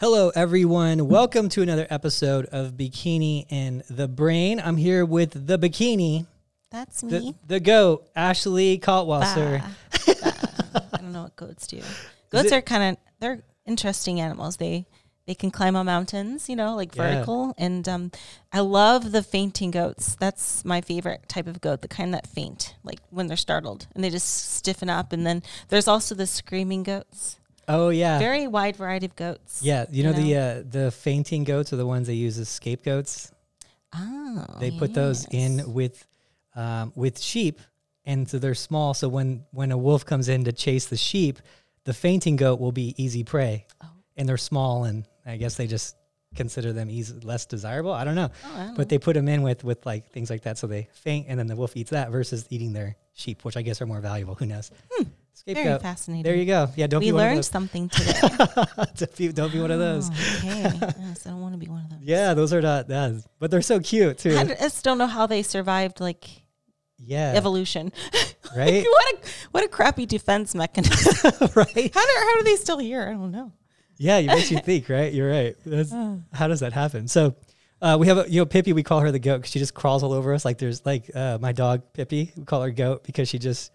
Hello, everyone. Welcome to another episode of Bikini and the Brain. I'm here with the bikini, That's the, me. the goat, Ashley Kaltwasser. Bah. Bah. I don't know what goats do. Goats are kind of they're interesting animals. They they can climb on mountains, you know, like Yeah. vertical. And um, I love the fainting goats. That's my favorite type of goat, the kind that faint, like when they're startled and they just stiffen up. And then there's also the screaming goats. Oh yeah, Very wide variety of goats. yeah. You know, you the uh, the fainting goats are the ones they use as scapegoats. Oh, They put those in with um, with sheep, and so they're small. So when when a wolf comes in to chase the sheep, the fainting goat will be easy prey, Oh. and they're small, and I guess they just consider them easy, less desirable. I don't know. Oh, I don't but they put them in with with like things like that so they faint and then the wolf eats that versus eating their sheep which i guess are more valuable who knows Hmm. Very scapegoat fascinating. there you go yeah don't we be one of those. We learned something today. don't be, don't be one of those Oh, okay. yes, I don't want to be one of those. yeah those are not that but they're so cute too I just don't know how they survived like yeah evolution. right what a what a crappy defense mechanism. right how do how are they still here? I don't know. yeah it makes you think right you're right That's, Oh. how does that happen so uh, we have a, you know Pippi. We call her the goat because she just crawls all over us. Like there's like uh, my dog Pippi. We call her goat because she just,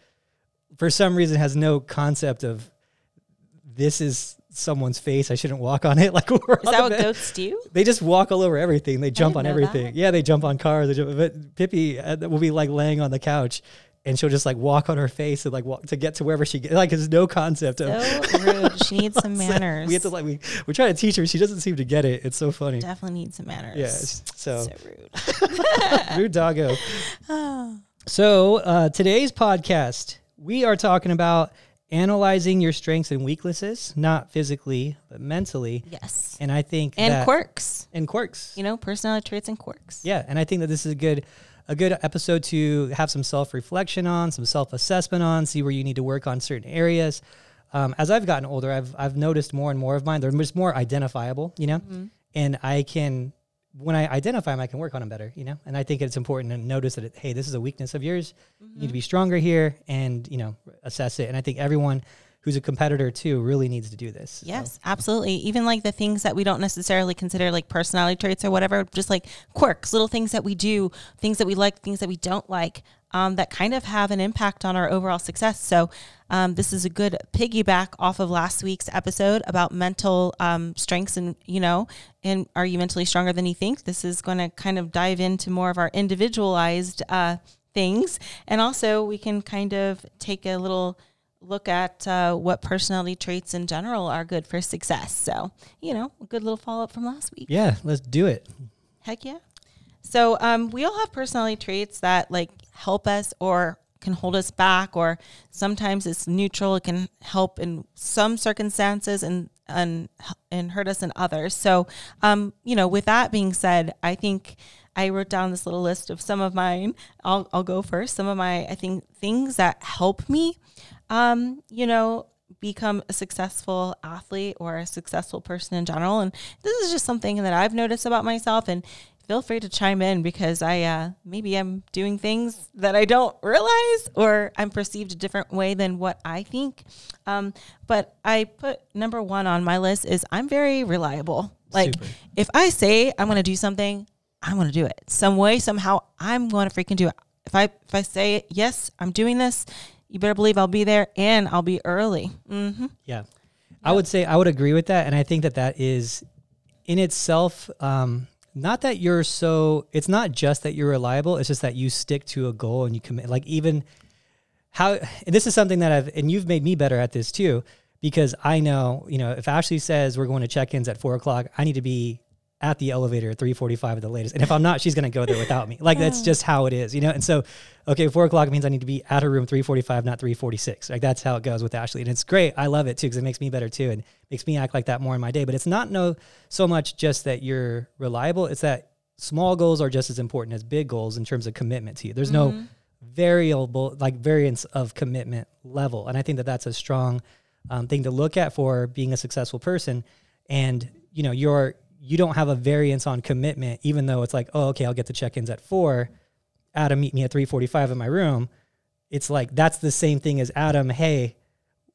for some reason, has no concept of this is someone's face. I shouldn't walk on it. Like Is that what goats do? They just walk all over everything. They jump on everything. that. Yeah, they jump on cars. They jump, but Pippi uh, will be like laying on the couch, and she'll just like walk on her face and like walk to get to wherever she get. Like there's no concept of. So rude. She needs some So manners. we have to like we we're trying to teach her. She doesn't seem to get it. It's so funny. Definitely needs some manners. Yes. So, So rude. rude doggo. So uh, today's podcast, we are talking about analyzing your strengths and weaknesses, not physically but mentally. yes. And I think And that, quirks. and quirks. You know, personality traits and quirks. Yeah, and I think that this is a good a good episode to have some self reflection on, some self assessment on, see where you need to work on certain areas. Um, as I've gotten older, I've I've noticed more and more of mine. They're just more identifiable, you know, and I can when I identify them, I can work on them better, you know. And I think it's important to notice that hey, this is a weakness of yours. You need to be stronger here, and you know, assess it. And I think everyone who's a competitor too really needs to do this. So, Yes, absolutely. Even like the things that we don't necessarily consider like personality traits or whatever, just like quirks, little things that we do, things that we like, things that we don't like, um, that kind of have an impact on our overall success. So, um, this is a good piggyback off of last week's episode about mental um, strengths and, you know, and are you mentally stronger than you think? This is going to kind of dive into more of our individualized uh, things. And also, we can kind of take a little look at uh, what personality traits in general are good for success. So, you know, a good little follow up from last week. yeah, let's do it. Heck yeah. So, um, we all have personality traits that like help us or can hold us back, or sometimes it's neutral. It can help in some circumstances and and and hurt us in others. So, um, you know, with that being said, I think I wrote down this little list of some of mine. I'll I'll go first. Some of my I think things that help me, um, you know, become a successful athlete or a successful person in general. And this is just something that I've noticed about myself. And feel free to chime in because I uh, maybe I'm doing things that I don't realize or I'm perceived a different way than what I think. Um, but I put number one on my list is I'm very reliable. Like Super. if I say I'm going to do something, I'm going to do it some way, somehow. I'm going to freaking do it. If I if I say yes, I'm doing this. You better believe I'll be there and I'll be early. hmm Yeah. I would say I would agree with that. And I think that that is in itself, um, not that you're so, it's not just that you're reliable, it's just that you stick to a goal and you commit. Like, even how, and this is something that I've, and you've made me better at this too, because I know, you know, if Ashley says we're going to check ins at four o'clock, I need to be at the elevator at 345 at the latest. And if I'm not, she's going to go there without me. Like that's just how it is, you know? And so, okay, four o'clock means I need to be at her room 345, not 346. Like that's how it goes with Ashley. And it's great. I love it too, because it makes me better too. And makes me act like that more in my day. But it's not no, so much just that you're reliable. It's that small goals are just as important as big goals in terms of commitment to you. There's no variable, like variance of commitment level. And I think that that's a strong um, thing to look at for being a successful person. And, you know, you're, you don't have a variance on commitment, even though it's like, oh, okay, I'll get the check-ins at four. Adam meet me at 345 in my room. It's like, that's the same thing as Adam. Hey,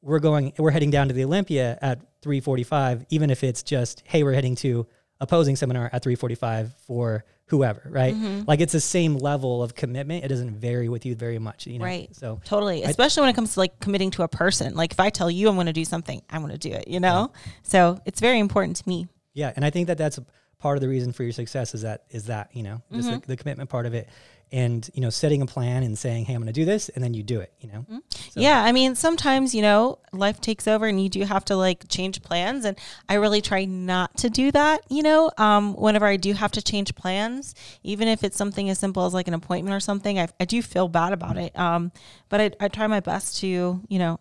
we're going, we're heading down to the Olympia at 3:45, even if it's just, hey, we're heading to opposing seminar at 3:45 for whoever, right? Mm-hmm. Like it's the same level of commitment. It doesn't vary with you very much, you know. Right. So Totally. Especially when it comes to like committing to a person. Like if I tell you I'm going to do something, I'm going to do it, you know? So it's very important to me. Yeah, and I think that that's part of the reason for your success is that is that you know just Mm-hmm. the, the commitment part of it, and you know setting a plan and saying, hey, I'm going to do this, and then you do it. You know. So- Yeah. I mean, sometimes, you know, life takes over and you do have to like change plans. And I really try not to do that, you know, um, whenever I do have to change plans, even if it's something as simple as like an appointment or something, I, I do feel bad about it. Um, but I, I try my best to, you know,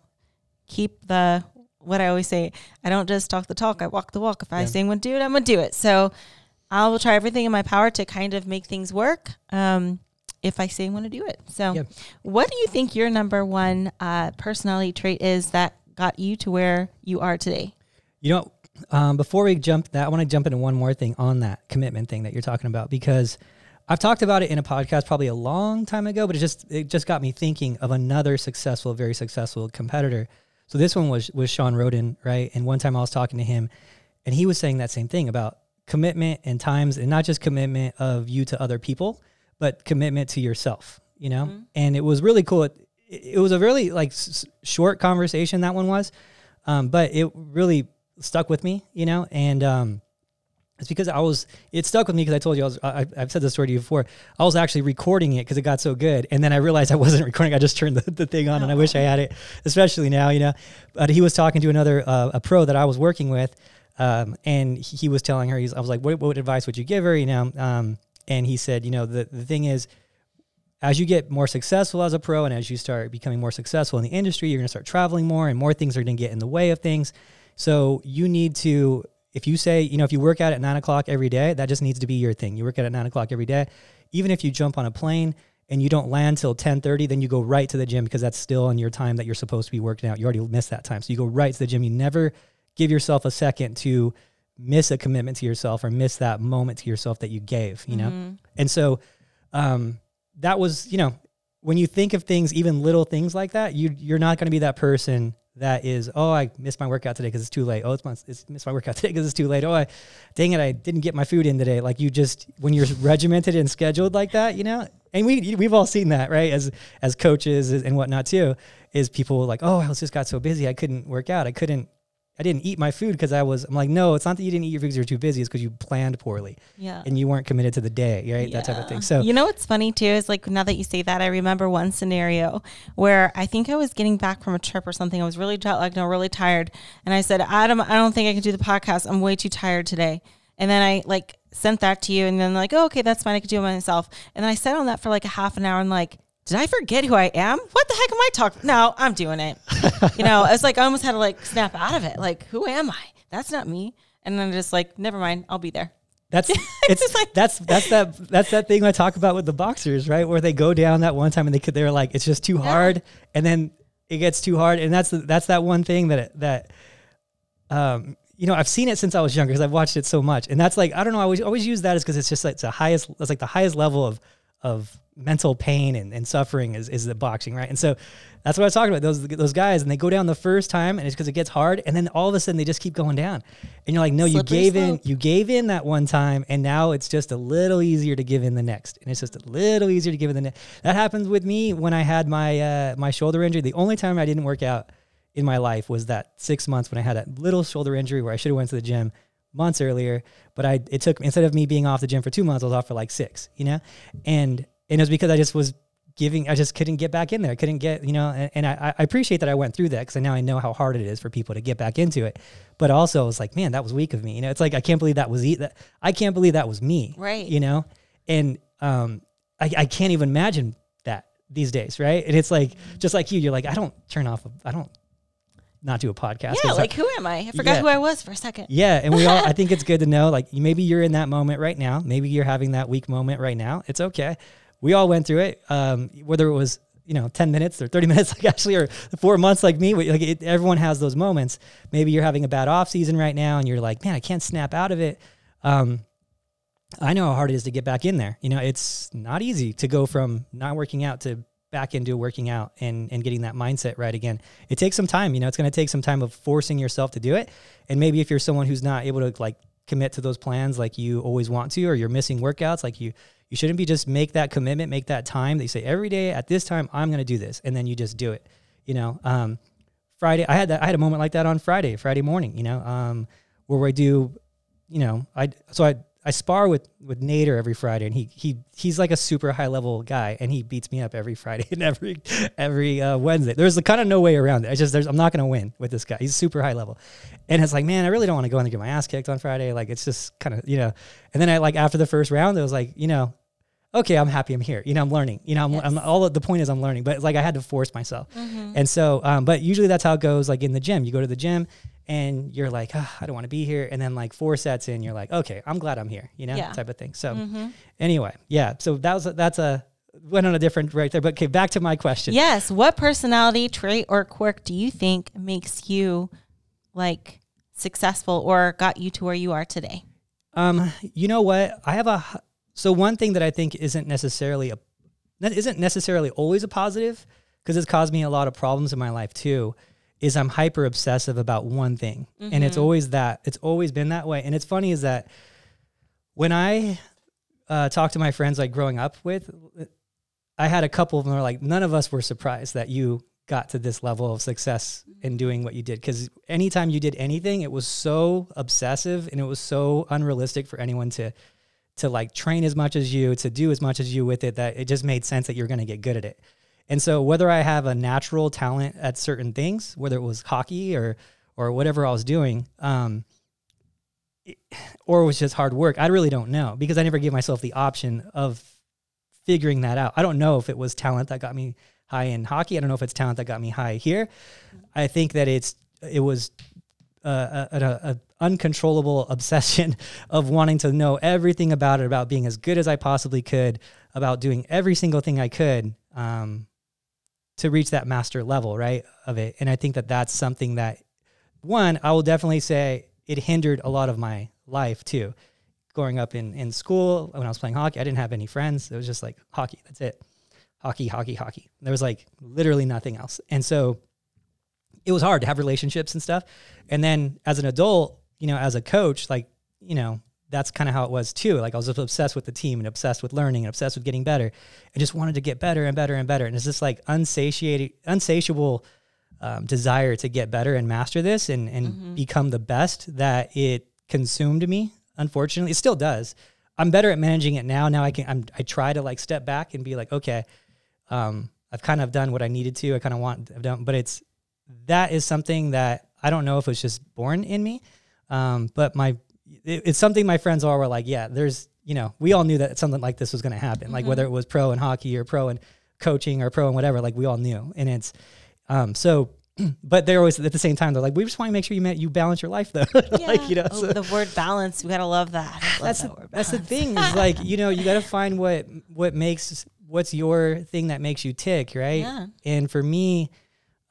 keep the, what I always say, I don't just talk the talk, I walk the walk. If I Yeah. say I'm going to do it, I'm going to do it. So I will try everything in my power to kind of make things work. Um, if I say I'm going to do it. So, Yeah. what do you think your number one uh, personality trait is that got you to where you are today? You know, um, before we jump that, I want to jump into one more thing on that commitment thing that you're talking about because I've talked about it in a podcast probably a long time ago, but it just it just got me thinking of another successful, very successful competitor. So this one was was Shawn Rhoden, right? And one time I was talking to him, and he was saying that same thing about commitment and times, and not just commitment of you to other people, but commitment to yourself. You know, and it was really cool. It, it was a really like s- short conversation that one was, um, but it really stuck with me. You know, and um, it's because I was, it stuck with me because I told you I was, I, I've said this story to you before. I was actually recording it because it got so good. And then I realized I wasn't recording. I just turned the, the thing on and I wish I had it, especially now, you know. But he was talking to another, uh, a pro that I was working with. Um, and he he was telling her, he's, I was like, what, what advice would you give her? You know, um, and he said, you know, the, the thing is, as you get more successful as a pro and as you start becoming more successful in the industry, you're going to start traveling more and more things are going to get in the way of things. So you need to, if you say, you know, if you work out at nine o'clock every day, that just needs to be your thing. You work out at nine o'clock every day. Even if you jump on a plane and you don't land till 1030, then you go right to the gym because that's still in your time that you're supposed to be working out. You already missed that time. So you go right to the gym. You never give yourself a second to miss a commitment to yourself or miss that moment to yourself that you gave, you know? And so, um, that was, you know, when you think of things, even little things like that, you you're not going to be that person that is, oh, I missed my workout today because it's too late. Oh, it's, my, it's missed my workout today because it's too late. Oh, I, dang it, I didn't get my food in today. Like you just when you're regimented and scheduled like that, you know, and we we've all seen that, right? As as coaches and whatnot too, is people like, oh, I was just got so busy, I couldn't work out, I couldn't. I didn't eat my food because I was. I'm like, no, it's not that you didn't eat your food because you're too busy. It's because you planned poorly Yeah. and you weren't committed to the day, right? That type of thing. So you know what's funny too is like now that you say that, I remember one scenario where I think I was getting back from a trip or something. I was really jet lagged and really tired, and I said, Adam, I don't think I can do the podcast. I'm way too tired today. And then I like sent that to you, and then like, oh, okay, that's fine. I could do it myself. And then I sat on that for like a half an hour, and like. Did I forget who I am? What the heck am I talking? No, I'm doing it. you know, it's like I almost had to like snap out of it. Like, who am I? That's not me. And then just like, never mind, I'll be there. That's it's just like- that's that's that that's that thing I talk about with the boxers, right? Where they go down that one time and they could they're like it's just too hard, and then it gets too hard, and that's the, that's that one thing that that um you know I've seen it since I was younger because I've watched it so much, and that's like I don't know I always always use that as because it's just like it's the highest it's like the highest level of of mental pain and, and suffering is, is the boxing right? And so that's what I was talking about those those guys and they go down the first time and it's because it gets hard and then all of a sudden they just keep going down. And you're like no you Slippery gave in you gave in that one time and now it's just a little easier to give in the next and it's just a little easier to give in the next that happens with me when i had my uh, my shoulder injury. The only time i didn't work out in my life was that six months when i had that little shoulder injury where i should have went to the gym months earlier but i it took instead of me being off the gym for two months i was off for like six you know? And and it was because i just was giving i just couldn't get back in there. I couldn't get you know and, and I, I appreciate that i went through that because now i know how hard it is for people to get back into it. But also I was like man that was weak of me. You know it's like i can't believe that was e- that i can't believe that was me Right. you know? And um i, I can't even imagine that these days right? And it's like just like you you're like i don't turn off i don't not do a podcast Yeah, like who am I? I forgot Yeah. who I was for a second. yeah, and we all I think it's good to know like maybe you're in that moment right now. Maybe you're having that weak moment right now. It's okay. We all went through it. Um, whether it was you know 10 minutes or 30 minutes like Ashley or 4 months like me, like it, everyone has those moments. Maybe you're having a bad off season right now and you're like, "Man, I can't snap out of it." Um, I know how hard it is to get back in there. You know, it's not easy to go from not working out to back into working out and and getting that mindset right again. It takes some time, you know, it's going to take some time of forcing yourself to do it. And maybe if you're someone who's not able to like commit to those plans like you always want to or you're missing workouts like you you shouldn't be just make that commitment, make that time you say every day at this time I'm going to do this and then you just do it. You know, um Friday I had that I had a moment like that on Friday, Friday morning, you know, um where I do you know, I so I I spar with with Nader every Friday, and he he he's like a super high level guy, and he beats me up every Friday and every every uh, Wednesday. There's the kind of no way around it. I just there's I'm not gonna win with this guy. He's super high level, and it's like man, I really don't want to go in and get my ass kicked on Friday. Like it's just kind of you know. And then I like after the first round, it was like you know, okay, I'm happy I'm here. You know, I'm learning. You know, I'm, yes. I'm all the point is I'm learning, but it's like I had to force myself. Mm-hmm. And so, um, but usually that's how it goes. Like in the gym, you go to the gym and you're like, oh, I don't want to be here. And then like four sets in, you're like, okay, I'm glad I'm here, you know, yeah. type of thing. So mm-hmm. anyway, yeah. So that was, a, that's a, went on a different right there, but okay, back to my question. Yes. What personality trait or quirk do you think makes you like successful or got you to where you are today? Um, you know what? I have a, so one thing that I think isn't necessarily a, that isn't necessarily always a positive because it's caused me a lot of problems in my life too is I'm hyper obsessive about one thing. Mm-hmm. And it's mm-hmm. always that. It's always been that way. And it's funny is that when I uh, talk to my friends like growing up with, I had a couple of them are like, none of us were surprised that you got to this level of success in doing what you did. Cause anytime you did anything, it was so obsessive and it was so unrealistic for anyone to to like train as much as you, to do as much as you with it, that it just made sense that you're gonna get good at it. And so whether I have a natural talent at certain things, whether it was hockey or or whatever I was doing, um, or it was just hard work, I really don't know because I never gave myself the option of figuring that out. I don't know if it was talent that got me high in hockey. I don't know if it's talent that got me high here. I think that it's it was a, a, a, uncontrollable obsession of wanting to know everything about it, about being as good as I possibly could, about doing every single thing I could. Um, to reach that master level, right, of it. And I think that that's something that, one, I will definitely say it hindered a lot of my life too. Growing up in, in school, when I was playing hockey, I didn't have any friends. It was just like hockey, that's it. Hockey, hockey, hockey. There was like literally nothing else. And so it was hard to have relationships and stuff. And then as an adult, you know, as a coach, like, you know, that's kind of how it was too. Like I was obsessed with the team and obsessed with learning and obsessed with getting better. I just wanted to get better and better and better. And it's this like unsatiated, unsatiable um, desire to get better and master this and, and mm-hmm. become the best that it consumed me. Unfortunately, it still does. I'm better at managing it now. Now I can, I'm, I try to like step back and be like, okay, um, I've kind of done what I needed to. I kind of want, I've done, but it's, that is something that I don't know if it's just born in me. Um, but my it, it's something my friends all were like, yeah, there's, you know, we all knew that something like this was going to happen. Mm-hmm. Like whether it was pro in hockey or pro in coaching or pro in whatever, like we all knew. And it's, um, so, but they're always at the same time, they're like, we just want to make sure you met, you balance your life though. Yeah. like, you know, oh, so, the word balance, we got to love that. Love that's, that the, that's the thing is like, you know, you got to find what, what makes, what's your thing that makes you tick. Right. Yeah. And for me,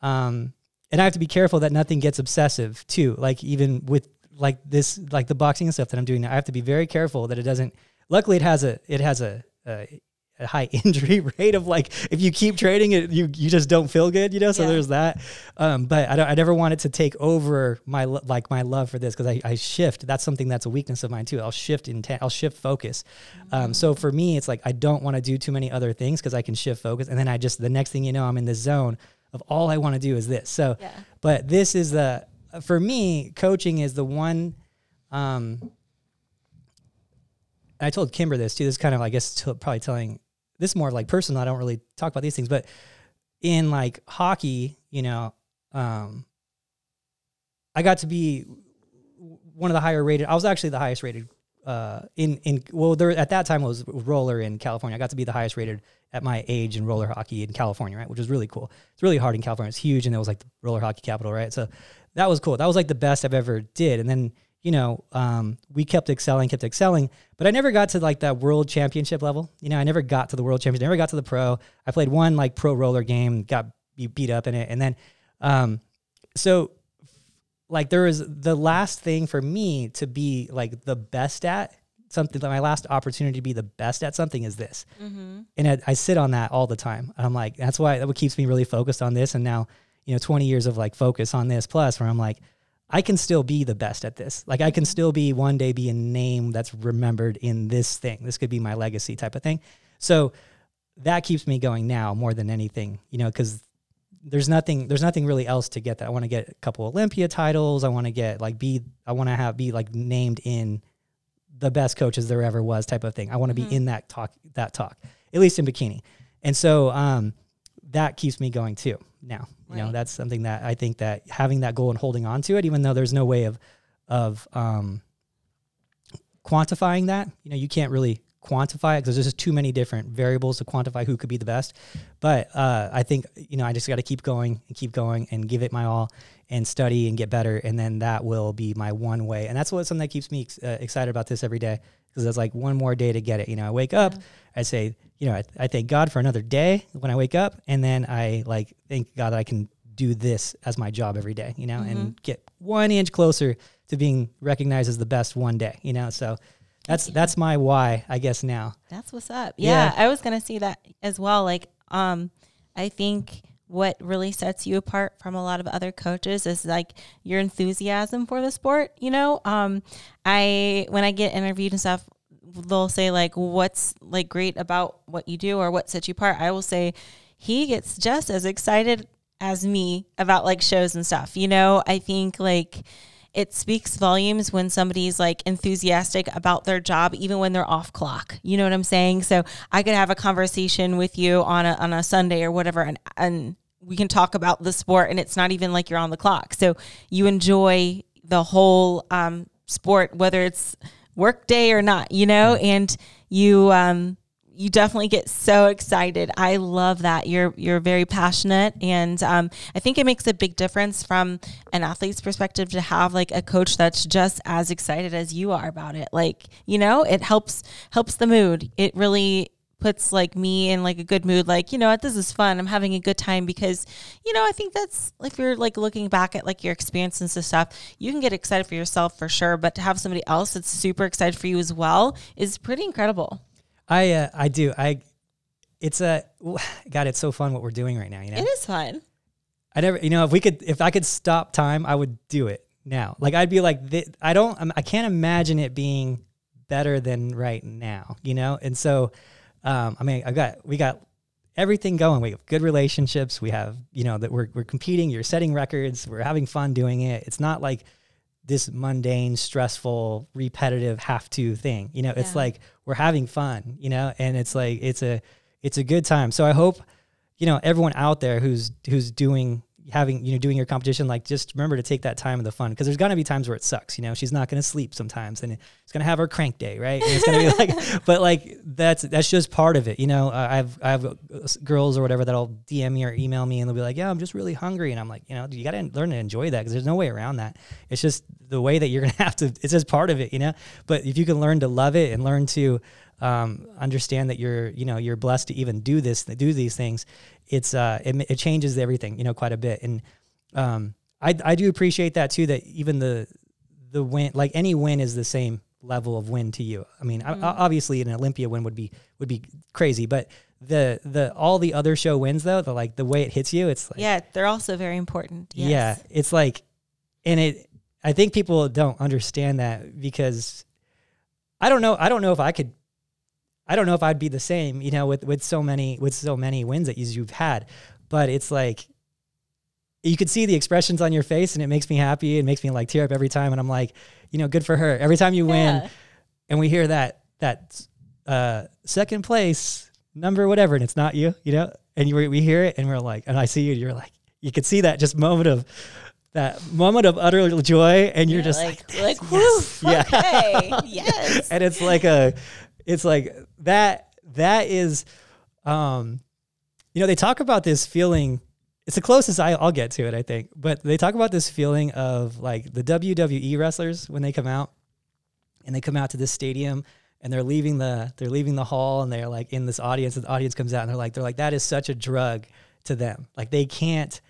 um, and I have to be careful that nothing gets obsessive too. Like even with like this like the boxing and stuff that I'm doing now, I have to be very careful that it doesn't. Luckily, it has a it has a, a, a high injury rate of like if you keep trading it, you you just don't feel good, you know. So yeah. there's that. Um, but I don't. I never want it to take over my like my love for this because I, I shift. That's something that's a weakness of mine too. I'll shift intent. I'll shift focus. Um, so for me, it's like I don't want to do too many other things because I can shift focus, and then I just the next thing you know, I'm in the zone of all I want to do is this. So, yeah. but this is the for me, coaching is the one. Um, I told Kimber this too. This is kind of, I guess, t- probably telling this more like personal. I don't really talk about these things, but in like hockey, you know, um, I got to be one of the higher rated. I was actually the highest rated uh, in in well, there at that time was roller in California. I got to be the highest rated at my age in roller hockey in California, right? Which was really cool. It's really hard in California. It's huge, and it was like the roller hockey capital, right? So that was cool. That was like the best I've ever did. And then, you know, um, we kept excelling, kept excelling, but I never got to like that world championship level. You know, I never got to the world championship, never got to the pro. I played one like pro roller game, got beat up in it. And then, um, so like there was the last thing for me to be like the best at something that my last opportunity to be the best at something is this Mm-hmm. and I, I sit on that all the time i'm like that's why that what keeps me really focused on this and now you know 20 years of like focus on this plus where i'm like i can still be the best at this. Like i can still be one day be a name that's remembered in this thing. This could be my legacy type of thing. So that keeps me going now more than anything you know because there's nothing there's nothing really else to get that. I want to get a couple olympia titles. I want to get like be i want to have be like named in the best coaches there ever was type of thing. I want to Mhm. be in that talk that talk at least in bikini. And so um that keeps me going too now. You know that's something that i think that having that goal and holding on to it even though there's no way of of um quantifying that you know you can't really quantify it because there's just too many different variables to quantify who could be the best. But uh, i think you know i just got to keep going and keep going and give it my all and study and get better and then that will be my one way. And that's what something that keeps me ex- uh, excited about this every day because there's like one more day to get it you know i wake up i say you know I, I thank god for another day when i wake up and then i like thank god that i can do this as my job every day you know and get one inch closer to being recognized as the best one day you know so that's that's my why i guess now That's what's up. Yeah, Yeah. I was gonna see that as well. Like, um, I think what really sets you apart from a lot of other coaches is like your enthusiasm for the sport. You know, um, I when I get interviewed and stuff, they'll say like, "What's like great about what you do or what sets you apart?" I will say, he gets just as excited as me about like shows and stuff. You know, I think like it speaks volumes when somebody's like enthusiastic about their job, even when they're off clock. You know what I'm saying? So I could have a conversation with you on a on a Sunday or whatever, and and we can talk about the sport, and it's not even like you're on the clock. So you enjoy the whole um, sport, whether it's work day or not. You know, and you um, you definitely get so excited. I love that you're you're very passionate, and um, I think it makes a big difference from an athlete's perspective to have like a coach that's just as excited as you are about it. Like you know, it helps helps the mood. It really puts like me in like a good mood like you know what this is fun i'm having a good time because you know i think that's if you're like looking back at like your experiences and stuff you can get excited for yourself for sure but to have somebody else that's super excited for you as well is pretty incredible I uh, I do. I it's a God. It's so fun what we're doing right now. You know, it is fun I never. You know, if we could, if I could stop time, I would do it now. Like I'd be like, I don't. I can't imagine it being better than right now. You know, and so, um, I mean, I got we got everything going. We have good relationships. We have you know that we're we're competing. You're setting records. We're having fun doing it. It's not like this mundane, stressful, repetitive have to thing. You know, it's like we're having fun, you know, and it's like it's a it's a good time. So I hope, you know, everyone out there who's who's doing having you know doing your competition like just remember to take that time of the fun because there's gonna be times where it sucks you know? She's not gonna sleep sometimes and it's gonna have her crank day right? And it's gonna be like but like that's that's just part of it you know? Uh, i have uh, girls or whatever that'll dm me or email me and they'll be like yeah i'm just really hungry and i'm like you know you gotta learn to enjoy that because there's no way around that. It's just the way that you're gonna have to it's just part of it you know? But if you can learn to love it and learn to um, understand that you're you know you're blessed to even do this do these things it's uh it, it changes everything you know quite a bit and um I I do appreciate that too that even the the win like any win is the same level of win to you I mean Mm-hmm. I, obviously an Olympia win would be would be crazy but the the all the other show wins though the like the way it hits you it's like yeah they're also very important yes. yeah, it's like, and it. I think people don't understand that because I don't know. I don't know if I could. I don't know if I'd be the same, you know, with with so many with so many wins that you- you've had. But it's like you could see the expressions on your face, and it makes me happy. It makes me like tear up every time, and I'm like, you know, good for her. Every time you win, Yeah. and we hear that that uh, second place number whatever, and it's not you, you know, and you, we hear it, and we're like, and I see you, and you're like, you could see that just moment of that moment of utter joy, and you're Yeah, just like like, like yes, woo yeah. okay yes and it's like a, it's like that. That is, um, you know, they talk about this feeling. It's the closest I, I'll get to it, I think. But they talk about this feeling of like the WWE wrestlers when they come out, and they come out to this stadium and they're leaving the they're leaving the hall and they're like in this audience and the audience comes out and they're like they're like that is such a drug to them like they can't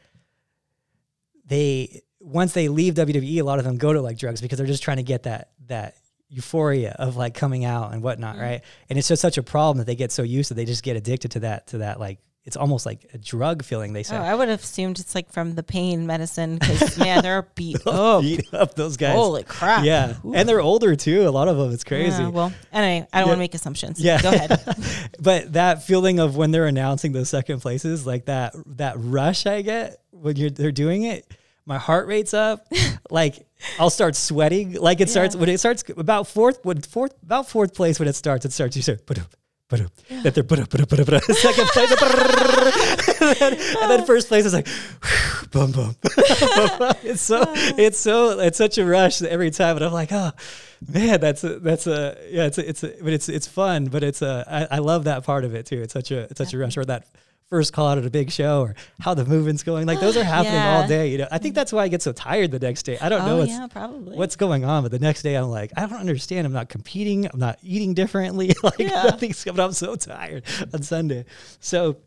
they once they leave WWE a lot of them go to like drugs because they're just trying to get that that euphoria of like coming out and whatnot, Mm. right? And it's just such a problem that they get so used to they just get addicted to that to that like it's almost like a drug feeling they Oh, say. I would have assumed it's like from the pain medicine because man, they're beat up. Beat up those guys. Holy crap! Yeah. And they're older too. A lot of them. It's crazy. Yeah, well, anyway, I don't Yeah. want to make assumptions. Yeah. go ahead. but that feeling of when they're announcing those second places, like that that rush I get when you're they're doing it, my heart rate's up. like I'll start sweating. Like it starts Yeah. when it starts about fourth when fourth about fourth place when it starts, it starts you start put up. Put up, that they're put up, put up, put up, put up. Second place, and, then, and then first place is like, boom, boom. it's so, it's so, it's such a rush every time, and I'm like, oh, man, that's a, that's a, yeah, it's a, it's a, but it's, it's fun, but it's a, I, I love that part of it too. It's such a, it's such a rush, or that first call out at a big show, or how the movement's going. Like those are happening all day. You know, I think that's why I get so tired the next day. I don't know oh what's, yeah, what's going on, but the next day I'm like, I don't understand. I'm not competing. I'm not eating differently. like Yeah. nothing's coming. I'm so tired on Sunday. So,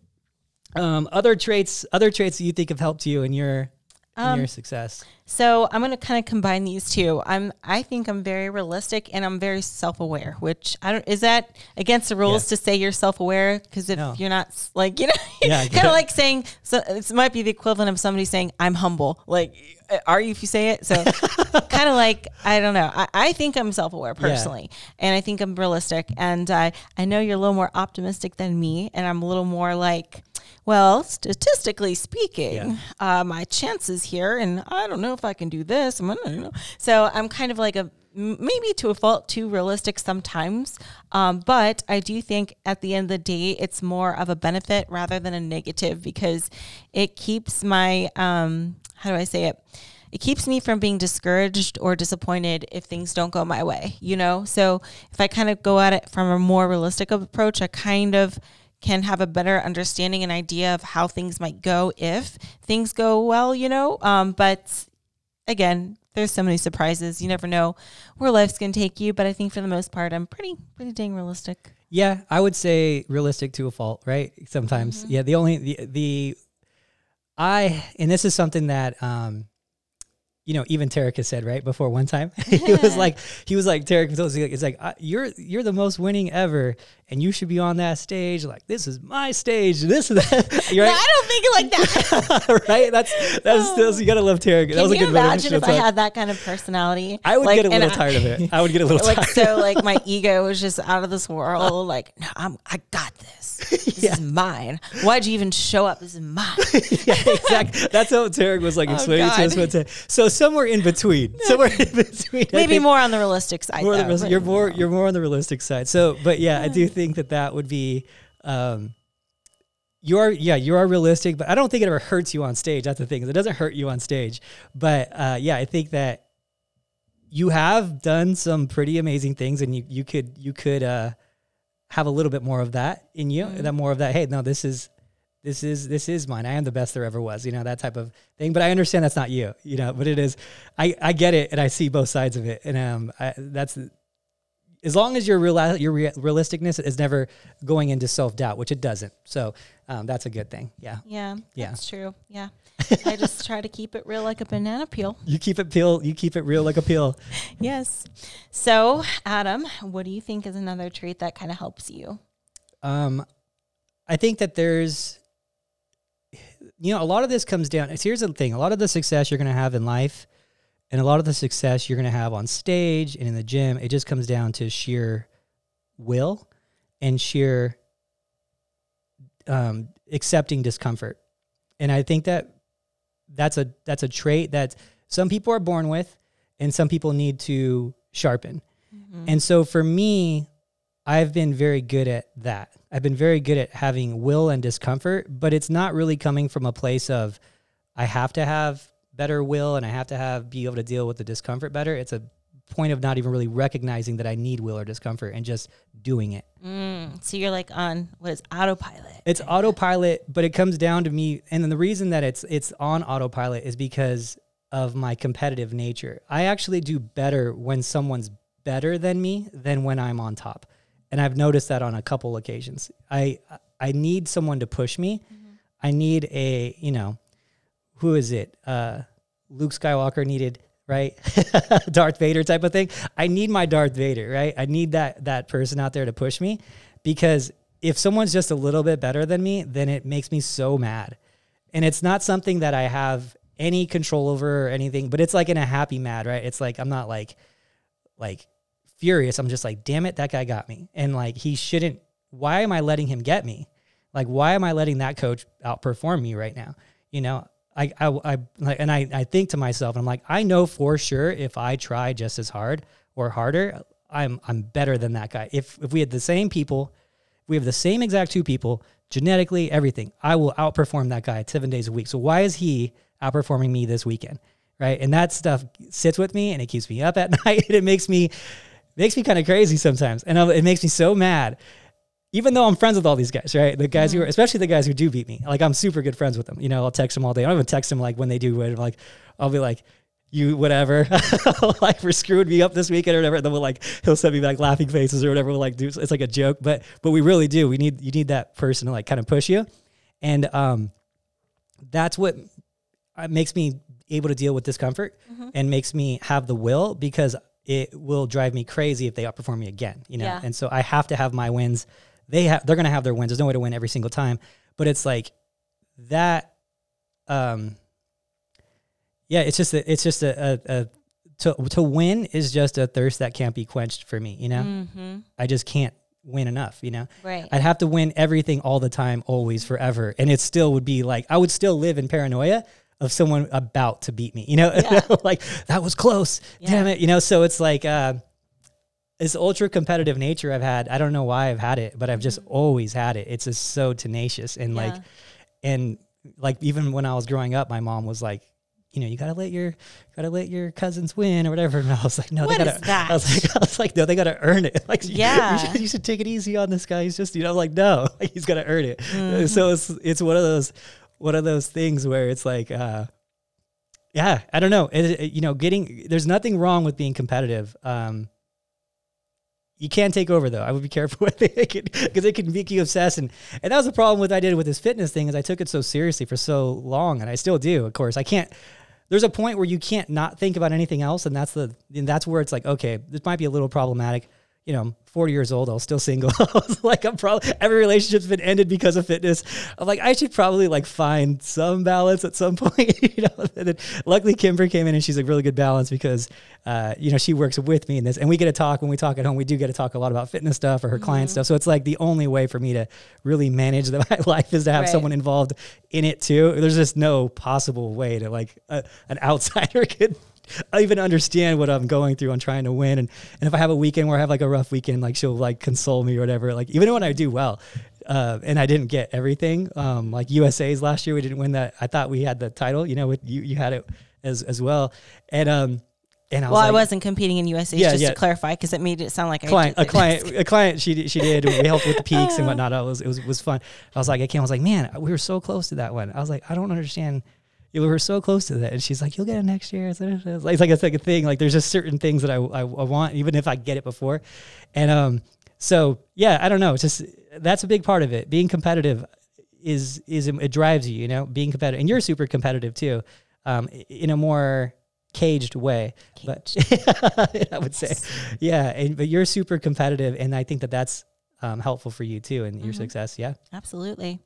um, other traits, other traits that you think have helped you in your in Um, your success. So I'm going to kind of combine these two. I'm I think I'm very realistic and I'm very self-aware, which I don't is that against the rules to say you're self-aware because if No. you're not like you know Yeah, kind of like saying so it might be the equivalent of somebody saying I'm humble. Like uh, are you if you say it? So kind of like I don't know. I, I think I'm self-aware personally and I think I'm realistic and I I know you're a little more optimistic than me and I'm a little more like well, statistically speaking, Yeah. uh, my chances here, and I don't know if I can do this. I'm you know. So I'm kind of like a maybe to a fault too realistic sometimes, um, but I do think at the end of the day, it's more of a benefit rather than a negative because it keeps my um, how do I say it? It keeps me from being discouraged or disappointed if things don't go my way, you know? So if I kind of go at it from a more realistic approach, I kind of can have a better understanding and idea of how things might go if things go well, you know. Um, but again, there's so many surprises. You never know where life's gonna take you. But I think for the most part, I'm pretty pretty dang realistic. Yeah, I would say realistic to a fault, right? Sometimes, Mm-hmm. yeah. The only the the I and this is something that um, you know, even Tarek has said right before one time. he was like, he was like, Tarek like, it's like you're you're the most winning ever, and you should be on that stage. Like this is my stage. This is that. You're No, right. I don't think it like that. right? That's that's oh. still, you gotta love Tarek. that Can was a you good imagine if I had that kind of personality? I would Like, get a little I- tired of it. I would get a little like tired. so like my ego was just out of this world like no i'm i got this this Yeah. is mine why'd you even show up this is mine yeah, exactly. That's how Tarek was like Oh, explaining it to us. So somewhere in between, somewhere in between. Maybe more on the realistic side more on the though, you're more you're more on the realistic side. So, but yeah, I do think that that would be. Um, you are yeah you are realistic, but I don't think it ever hurts you on stage. That's the thing. is It doesn't hurt you on stage, but uh, yeah, I think that you have done some pretty amazing things, and you you could you could uh, have a little bit more of that in you. That more of that. Hey, no, this is this is this is mine. I am the best there ever was. You know that type of thing. But I understand that's not you. You know, but it is. I I get it, and I see both sides of it, and um, I, that's as long as your real your rea- realisticness is never going into self doubt, which it doesn't. So um, that's a good thing. Yeah, yeah Yeah. that's true yeah i just try to keep it real like a banana peel you keep it peel. You keep it real like a peel. yes so adam what do you think is another trait that kind of helps you Um, I think that there's, you know, a lot of this comes down. Here's the thing: a lot of the success you're going to have in life, and a lot of the success you're going to have on stage and in the gym, it just comes down to sheer will and sheer um, accepting discomfort. And I think that that's a that's a trait that some people are born with, and some people need to sharpen. And so for me, I've been very good at that. I've been very good at having will and discomfort, but it's not really coming from a place of I have to have better will and I have to have be able to deal with the discomfort better. It's a point of not even really recognizing that I need will or discomfort and just doing it. mm, so you're like on what is autopilot It's autopilot, but it comes down to me and then the reason that it's it's on autopilot is because of my competitive nature. I actually do better when someone's better than me than when I'm on top. And I've noticed that on a couple occasions. I I need someone to push me. I need a, you know, who is it? Uh Luke Skywalker needed right? Darth Vader type of thing. I need my Darth Vader, right? I need that that person out there to push me because if someone's just a little bit better than me, then it makes me so mad. And it's not something that I have any control over or anything, but it's like in a happy mad, right? It's like I'm not like like furious. I'm just like, damn it, that guy got me. And like he shouldn't why am I letting him get me? Like why am I letting that coach outperform me right now? You know, I I, I like and I, I think to myself, I'm like, I know for sure if I try just as hard or harder, I'm I'm better than that guy. If if we had the same people, we have the same exact two people, genetically, everything, I will outperform that guy seven days a week. So why is he outperforming me this weekend? Right. And that stuff sits with me and it keeps me up at night it makes me makes me kind of crazy sometimes. And it makes me so mad. Even though I'm friends with all these guys, right? The guys who are, especially the guys who do beat me, like I'm super good friends with them. You know, I'll text them all day. I don't even text them like when they do, win. like I'll be like, you whatever like for screwed me up this weekend or whatever and then we'll like he'll send me back laughing faces or whatever we'll like do it's like a joke but but we really do we need you need that person to like kind of push you and um that's what uh, makes me able to deal with discomfort mm-hmm. and makes me have the will because it will drive me crazy if they outperform me again you know yeah. and so i have to have my wins they have they're gonna have their wins there's no way to win every single time but it's like that um yeah, it's just a, it's just a, a, a to to win is just a thirst that can't be quenched for me. You know, mm-hmm. I just can't win enough. You know, right? I'd have to win everything all the time, always, forever, and it still would be like I would still live in paranoia of someone about to beat me. You know, yeah. like that was close. Yeah. Damn it. You know, so it's like. Uh, this ultra competitive nature I've had, I don't know why I've had it, but I've just mm-hmm. always had it. It's just so tenacious and yeah. like, and like even when I was growing up, my mom was like, you know, you gotta let your gotta let your cousins win or whatever. And I was like, no, what they gotta. That? I was like, I was like, no, they gotta earn it. Like, yeah, you should, you should take it easy on this guy. He's just, you know, like, no, he's gotta earn it. Mm-hmm. So it's it's one of those one of those things where it's like, uh, yeah, I don't know. It, it, you know, getting there's nothing wrong with being competitive. Um, you can't take over though. I would be careful with it because it can make you obsessed. And, and that was the problem with I did with this fitness thing is I took it so seriously for so long, and I still do. Of course, I can't there's a point where you can't not think about anything else, and that's the and that's where it's like, okay, this might be a little problematic. You know, I'm 40 years old, I was still single. I was like, I'm probably every relationship's been ended because of fitness. I'm like, I should probably like find some balance at some point. you know, and then luckily Kimber came in and she's a really good balance because, uh, you know, she works with me in this, and we get to talk when we talk at home. We do get to talk a lot about fitness stuff or her mm-hmm. client stuff. So it's like the only way for me to really manage the, my life is to have right. someone involved in it too. There's just no possible way to like uh, an outsider could even understand what I'm going through on trying to win. And, and if I have a weekend where I have like a rough weekend, like she'll like console me or whatever. Like even when I do well, uh, and I didn't get everything, um, like USA's last year, we didn't win that. I thought we had the title, you know, with you, you had it as, as well. And, um, and I well, like, I wasn't competing in USA, yeah, just yeah. to clarify, because it made it sound like client, a client, a client. She she did. We helped with the peaks and whatnot. It was it was was fun. I was like, I can't. I was like, man, we were so close to that one. I was like, I don't understand we were so close to that. And she's like, you'll get it next year. It's like, it's like, a thing. Like there's just certain things that I, I, I, want, even if I get it before. And, um, so yeah, I don't know. It's just, that's a big part of it. Being competitive is, is, it drives you, you know, being competitive and you're super competitive too, um, in a more caged way, caged. but I would say, yeah. And, but you're super competitive. And I think that that's, um, helpful for you too and mm-hmm. your success. Yeah, absolutely.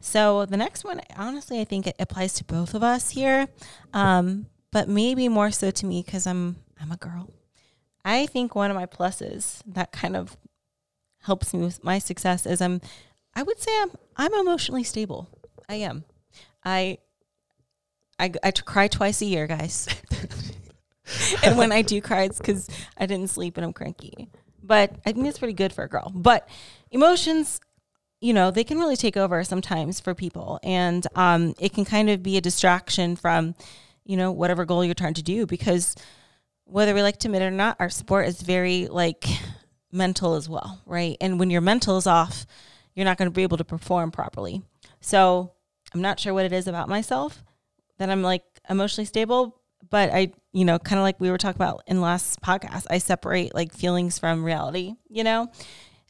So the next one, honestly, I think it applies to both of us here, um, but maybe more so to me because I'm I'm a girl. I think one of my pluses that kind of helps me with my success is I'm I would say I'm I'm emotionally stable. I am. I I, I cry twice a year, guys. and when I do cry, it's because I didn't sleep and I'm cranky. But I think it's pretty good for a girl. But emotions you know, they can really take over sometimes for people. And um, it can kind of be a distraction from, you know, whatever goal you're trying to do. Because whether we like to admit it or not, our sport is very like mental as well, right? And when your mental is off, you're not going to be able to perform properly. So I'm not sure what it is about myself that I'm like emotionally stable, but I, you know, kind of like we were talking about in last podcast, I separate like feelings from reality, you know?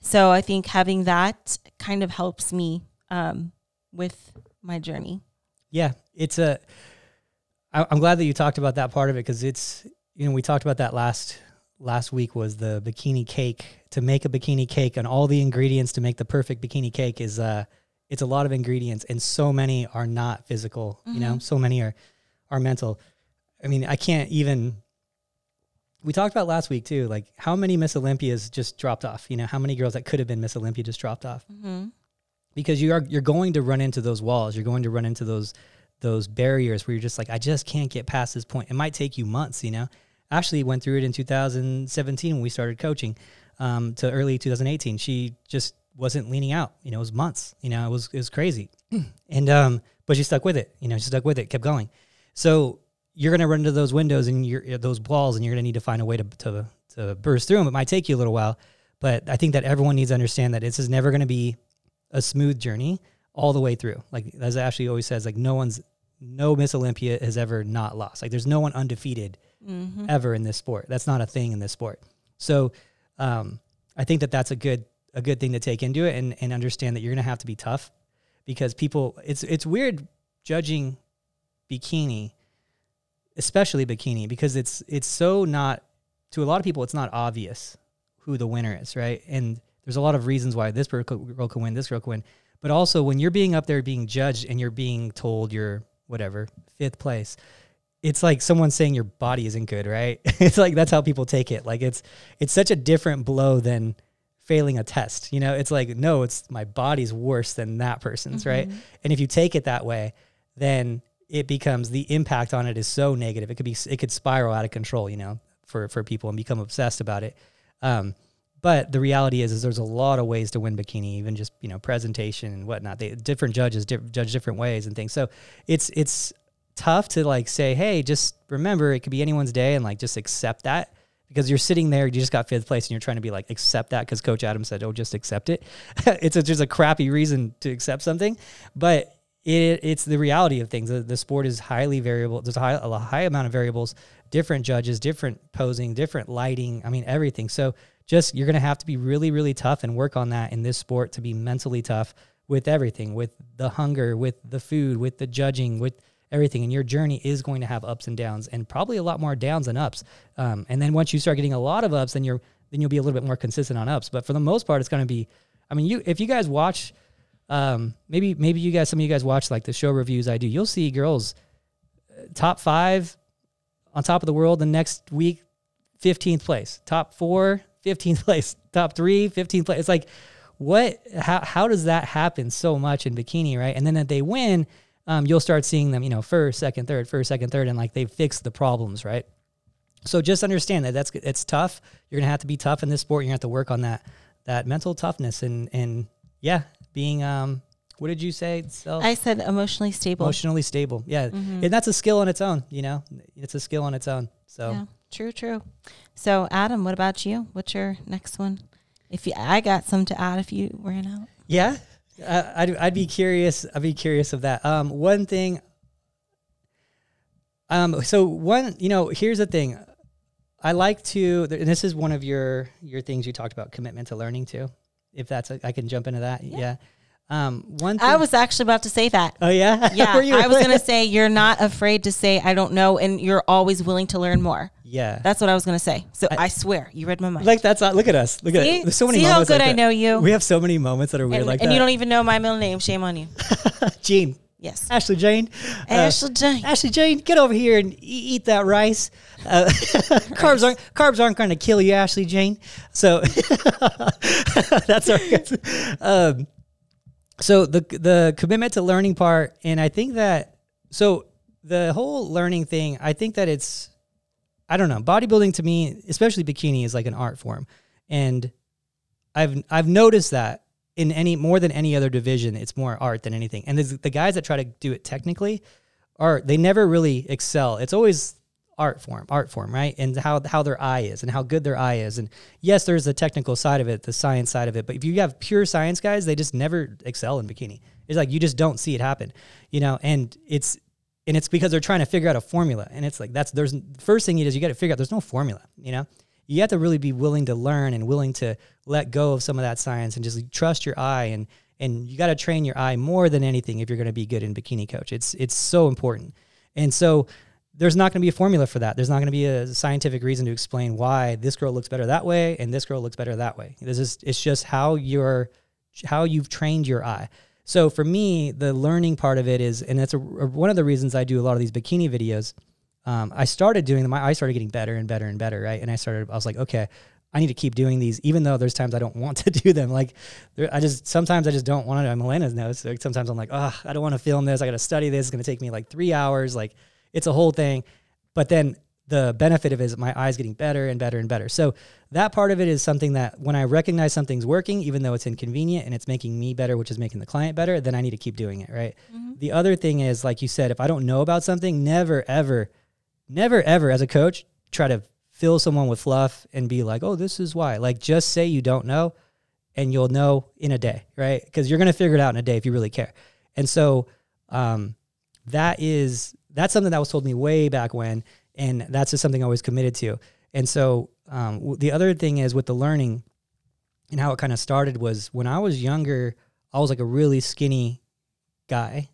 So I think having that kind of helps me um, with my journey. Yeah, it's a. I, I'm glad that you talked about that part of it because it's you know we talked about that last last week was the bikini cake to make a bikini cake and all the ingredients to make the perfect bikini cake is uh it's a lot of ingredients and so many are not physical you know so many are are mental i mean i can't even we talked about last week too like how many miss olympias just dropped off? You know how many girls that could have been miss olympia just dropped off? Because you are you're going to run into those walls. You're going to run into those those barriers where you're just like i just can't get past this point. It might take you months you know? Ashley went through it in 2017 when we started coaching um, to early 2018 she just wasn't leaning out. You know it was months. You know it was it was crazy. And um but she stuck with it. You know she stuck with it kept going. So you're going to run into those windows and you're those walls and you're going to need to find a way to, to to burst through them it might take you a little while but i think that everyone needs to understand that this is never going to be a smooth journey all the way through. Like as Ashley always says, like no one's no Miss Olympia has ever not lost. Like there's no one undefeated ever in this sport. That's not a thing in this sport. So um, I think that that's a good a good thing to take into it and, and understand that you're gonna have to be tough because people it's it's weird judging bikini, especially bikini, because it's it's so not to a lot of people it's not obvious who the winner is, right? And there's a lot of reasons why this girl can win, this girl can win. But also when you're being up there being judged and you're being told you're whatever, fifth place, it's like someone saying your body isn't good, right? it's like that's how people take it. Like it's it's such a different blow than failing a test. You know, it's like, no, it's my body's worse than that person's, right? Mm-hmm. And if you take it that way, then it becomes the impact on it is so negative. It could be it could spiral out of control, you know, for for people and become obsessed about it. Um, but the reality is, is there's a lot of ways to win bikini, even just you know presentation and whatnot. They different judges di- judge different ways and things. So it's it's tough to like say, hey, just remember it could be anyone's day and like just accept that because you're sitting there, you just got fifth place and you're trying to be like accept that because Coach Adam said, oh, just accept it. it's a, just a crappy reason to accept something, but it, it's the reality of things. The, the sport is highly variable. There's a high, a high amount of variables, different judges, different posing, different lighting. I mean, everything. So just you're going to have to be really, really tough and work on that in this sport to be mentally tough with everything, with the hunger, with the food, with the judging, with everything. And your journey is going to have ups and downs, and probably a lot more downs than ups. Um, and then once you start getting a lot of ups, then you're then you'll be a little bit more consistent on ups. But for the most part, it's going to be. I mean, you if you guys watch, um, maybe maybe you guys some of you guys watch like the show reviews I do. You'll see girls uh, top five on top of the world the next week 15th place. Top four 15th place. Top three 15th place. It's like what how, how does that happen so much in bikini right? And then that they win um, you'll start seeing them you know first second third first second third and like they've fixed the problems right? So just understand that that's it's tough. You're gonna have to be tough in this sport. You're gonna have to work on that that mental toughness and and yeah being um what did you say self I said emotionally stable. emotionally stable yeah and that's a skill on its own you know it's a skill on its own so Yeah, true, true. So, Adam, what about you? What's your next one? If you, I got some to add, if you ran out. Yeah, uh, I'd I'd be curious. I'd be curious of that. Um, one thing. Um, so one, you know, here's the thing. I like to, and this is one of your your things you talked about, commitment to learning too. If that's, a, I can jump into that. Yeah. Um, one. Thing, I was actually about to say that. Oh yeah. Yeah, I was going to say you're not afraid to say I don't know, and you're always willing to learn more. Yeah. That's what I was going to say. So I, swear, you read my mind. like that's not, look at us. Look at See? it. There's so many See how good like I that. know you? We have so many moments that are weird and, like and that. you don't even know my middle name. Shame on you. Gene. Yes. Ashley Jane. Uh, Ashley Jane. Ashley Jane, get over here and e- eat that rice. Uh, carbs aren't carbs aren't going to kill you, Ashley Jane. So that's our. Um, so the the commitment to learning part, and I think that so the whole learning thing, I think that it's, I don't know, bodybuilding to me, especially bikini, is like an art form, and I've I've noticed that in any more than any other division, it's more art than anything. And the guys that try to do it technically are they never really excel. It's always art form, art form, right? And how how their eye is and how good their eye is. And yes, there's the technical side of it, the science side of it. But if you have pure science guys, they just never excel in bikini. It's like you just don't see it happen, you know. And it's and it's because they're trying to figure out a formula. And it's like that's there's first thing you is you got to figure out there's no formula, you know. You have to really be willing to learn and willing to let go of some of that science and just trust your eye and and you got to train your eye more than anything if you're going to be good in bikini coach. It's it's so important. And so there's not going to be a formula for that. There's not going to be a scientific reason to explain why this girl looks better that way and this girl looks better that way. This is it's just how you're how you've trained your eye. So for me, the learning part of it is, and that's a, one of the reasons I do a lot of these bikini videos. Um, I started doing them. My eyes started getting better and better and better, right? And I started. I was like, okay, I need to keep doing these, even though there's times I don't want to do them. Like, I just sometimes I just don't want to. Melena knows. Like sometimes I'm like, oh, I don't want to film this. I got to study this. It's going to take me like three hours. Like, it's a whole thing. But then the benefit of it is my eyes getting better and better and better. So that part of it is something that when I recognize something's working, even though it's inconvenient and it's making me better, which is making the client better, then I need to keep doing it, right? Mm-hmm. The other thing is, like you said, if I don't know about something, never, ever, never, ever as a coach, try to fill someone with fluff and be like, oh, this is why. Like just say you don't know and you'll know in a day, right? Because you're going to figure it out in a day if you really care. And so um, that is, that's something that was told me way back when and that's just something I was committed to. And so um, the other thing is with the learning and how it kind of started was when I was younger, I was like a really skinny guy,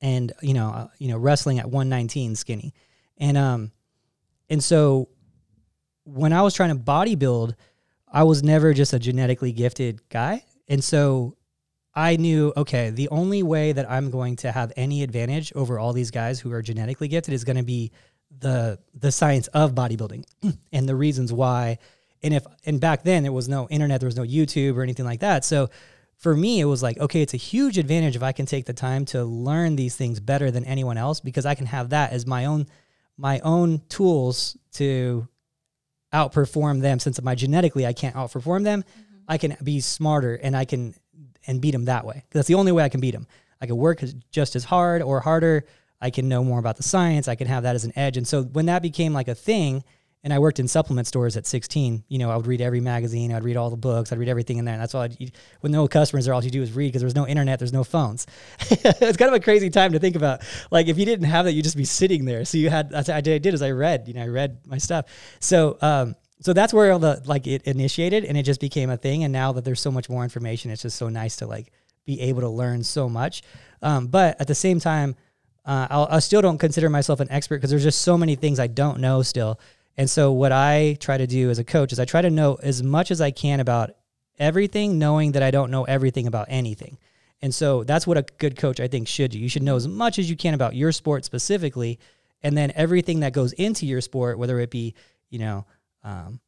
and you know, uh, you know, wrestling at 119 skinny, and um, and so when I was trying to bodybuild, I was never just a genetically gifted guy, and so I knew, okay, the only way that I'm going to have any advantage over all these guys who are genetically gifted is going to be the the science of bodybuilding and the reasons why. And if and back then there was no internet, there was no YouTube or anything like that. So for me, it was like, okay, it's a huge advantage if I can take the time to learn these things better than anyone else because I can have that as my own my own tools to outperform them. Since my genetically I can't outperform them, mm-hmm. I can be smarter and I can and beat them that way. That's the only way I can beat them. I can work just as hard or harder I can know more about the science. I can have that as an edge. And so when that became like a thing, and I worked in supplement stores at 16. You know, I would read every magazine, I'd read all the books, I'd read everything in there. And that's all I'd, when no customers there, all you do is read because there's no internet, there's no phones. it's kind of a crazy time to think about. Like if you didn't have that, you'd just be sitting there. So you had, that's what I did, I did is I read, you know, I read my stuff. So, um, so that's where all the, like it initiated and it just became a thing. And now that there's so much more information, it's just so nice to like be able to learn so much. Um, but at the same time, uh, I still don't consider myself an expert because there's just so many things I don't know still. And so what I try to do as a coach is I try to know as much as I can about everything, knowing that I don't know everything about anything. And so that's what a good coach I think should do. You should know as much as you can about your sport specifically, and then everything that goes into your sport, whether it be you know um,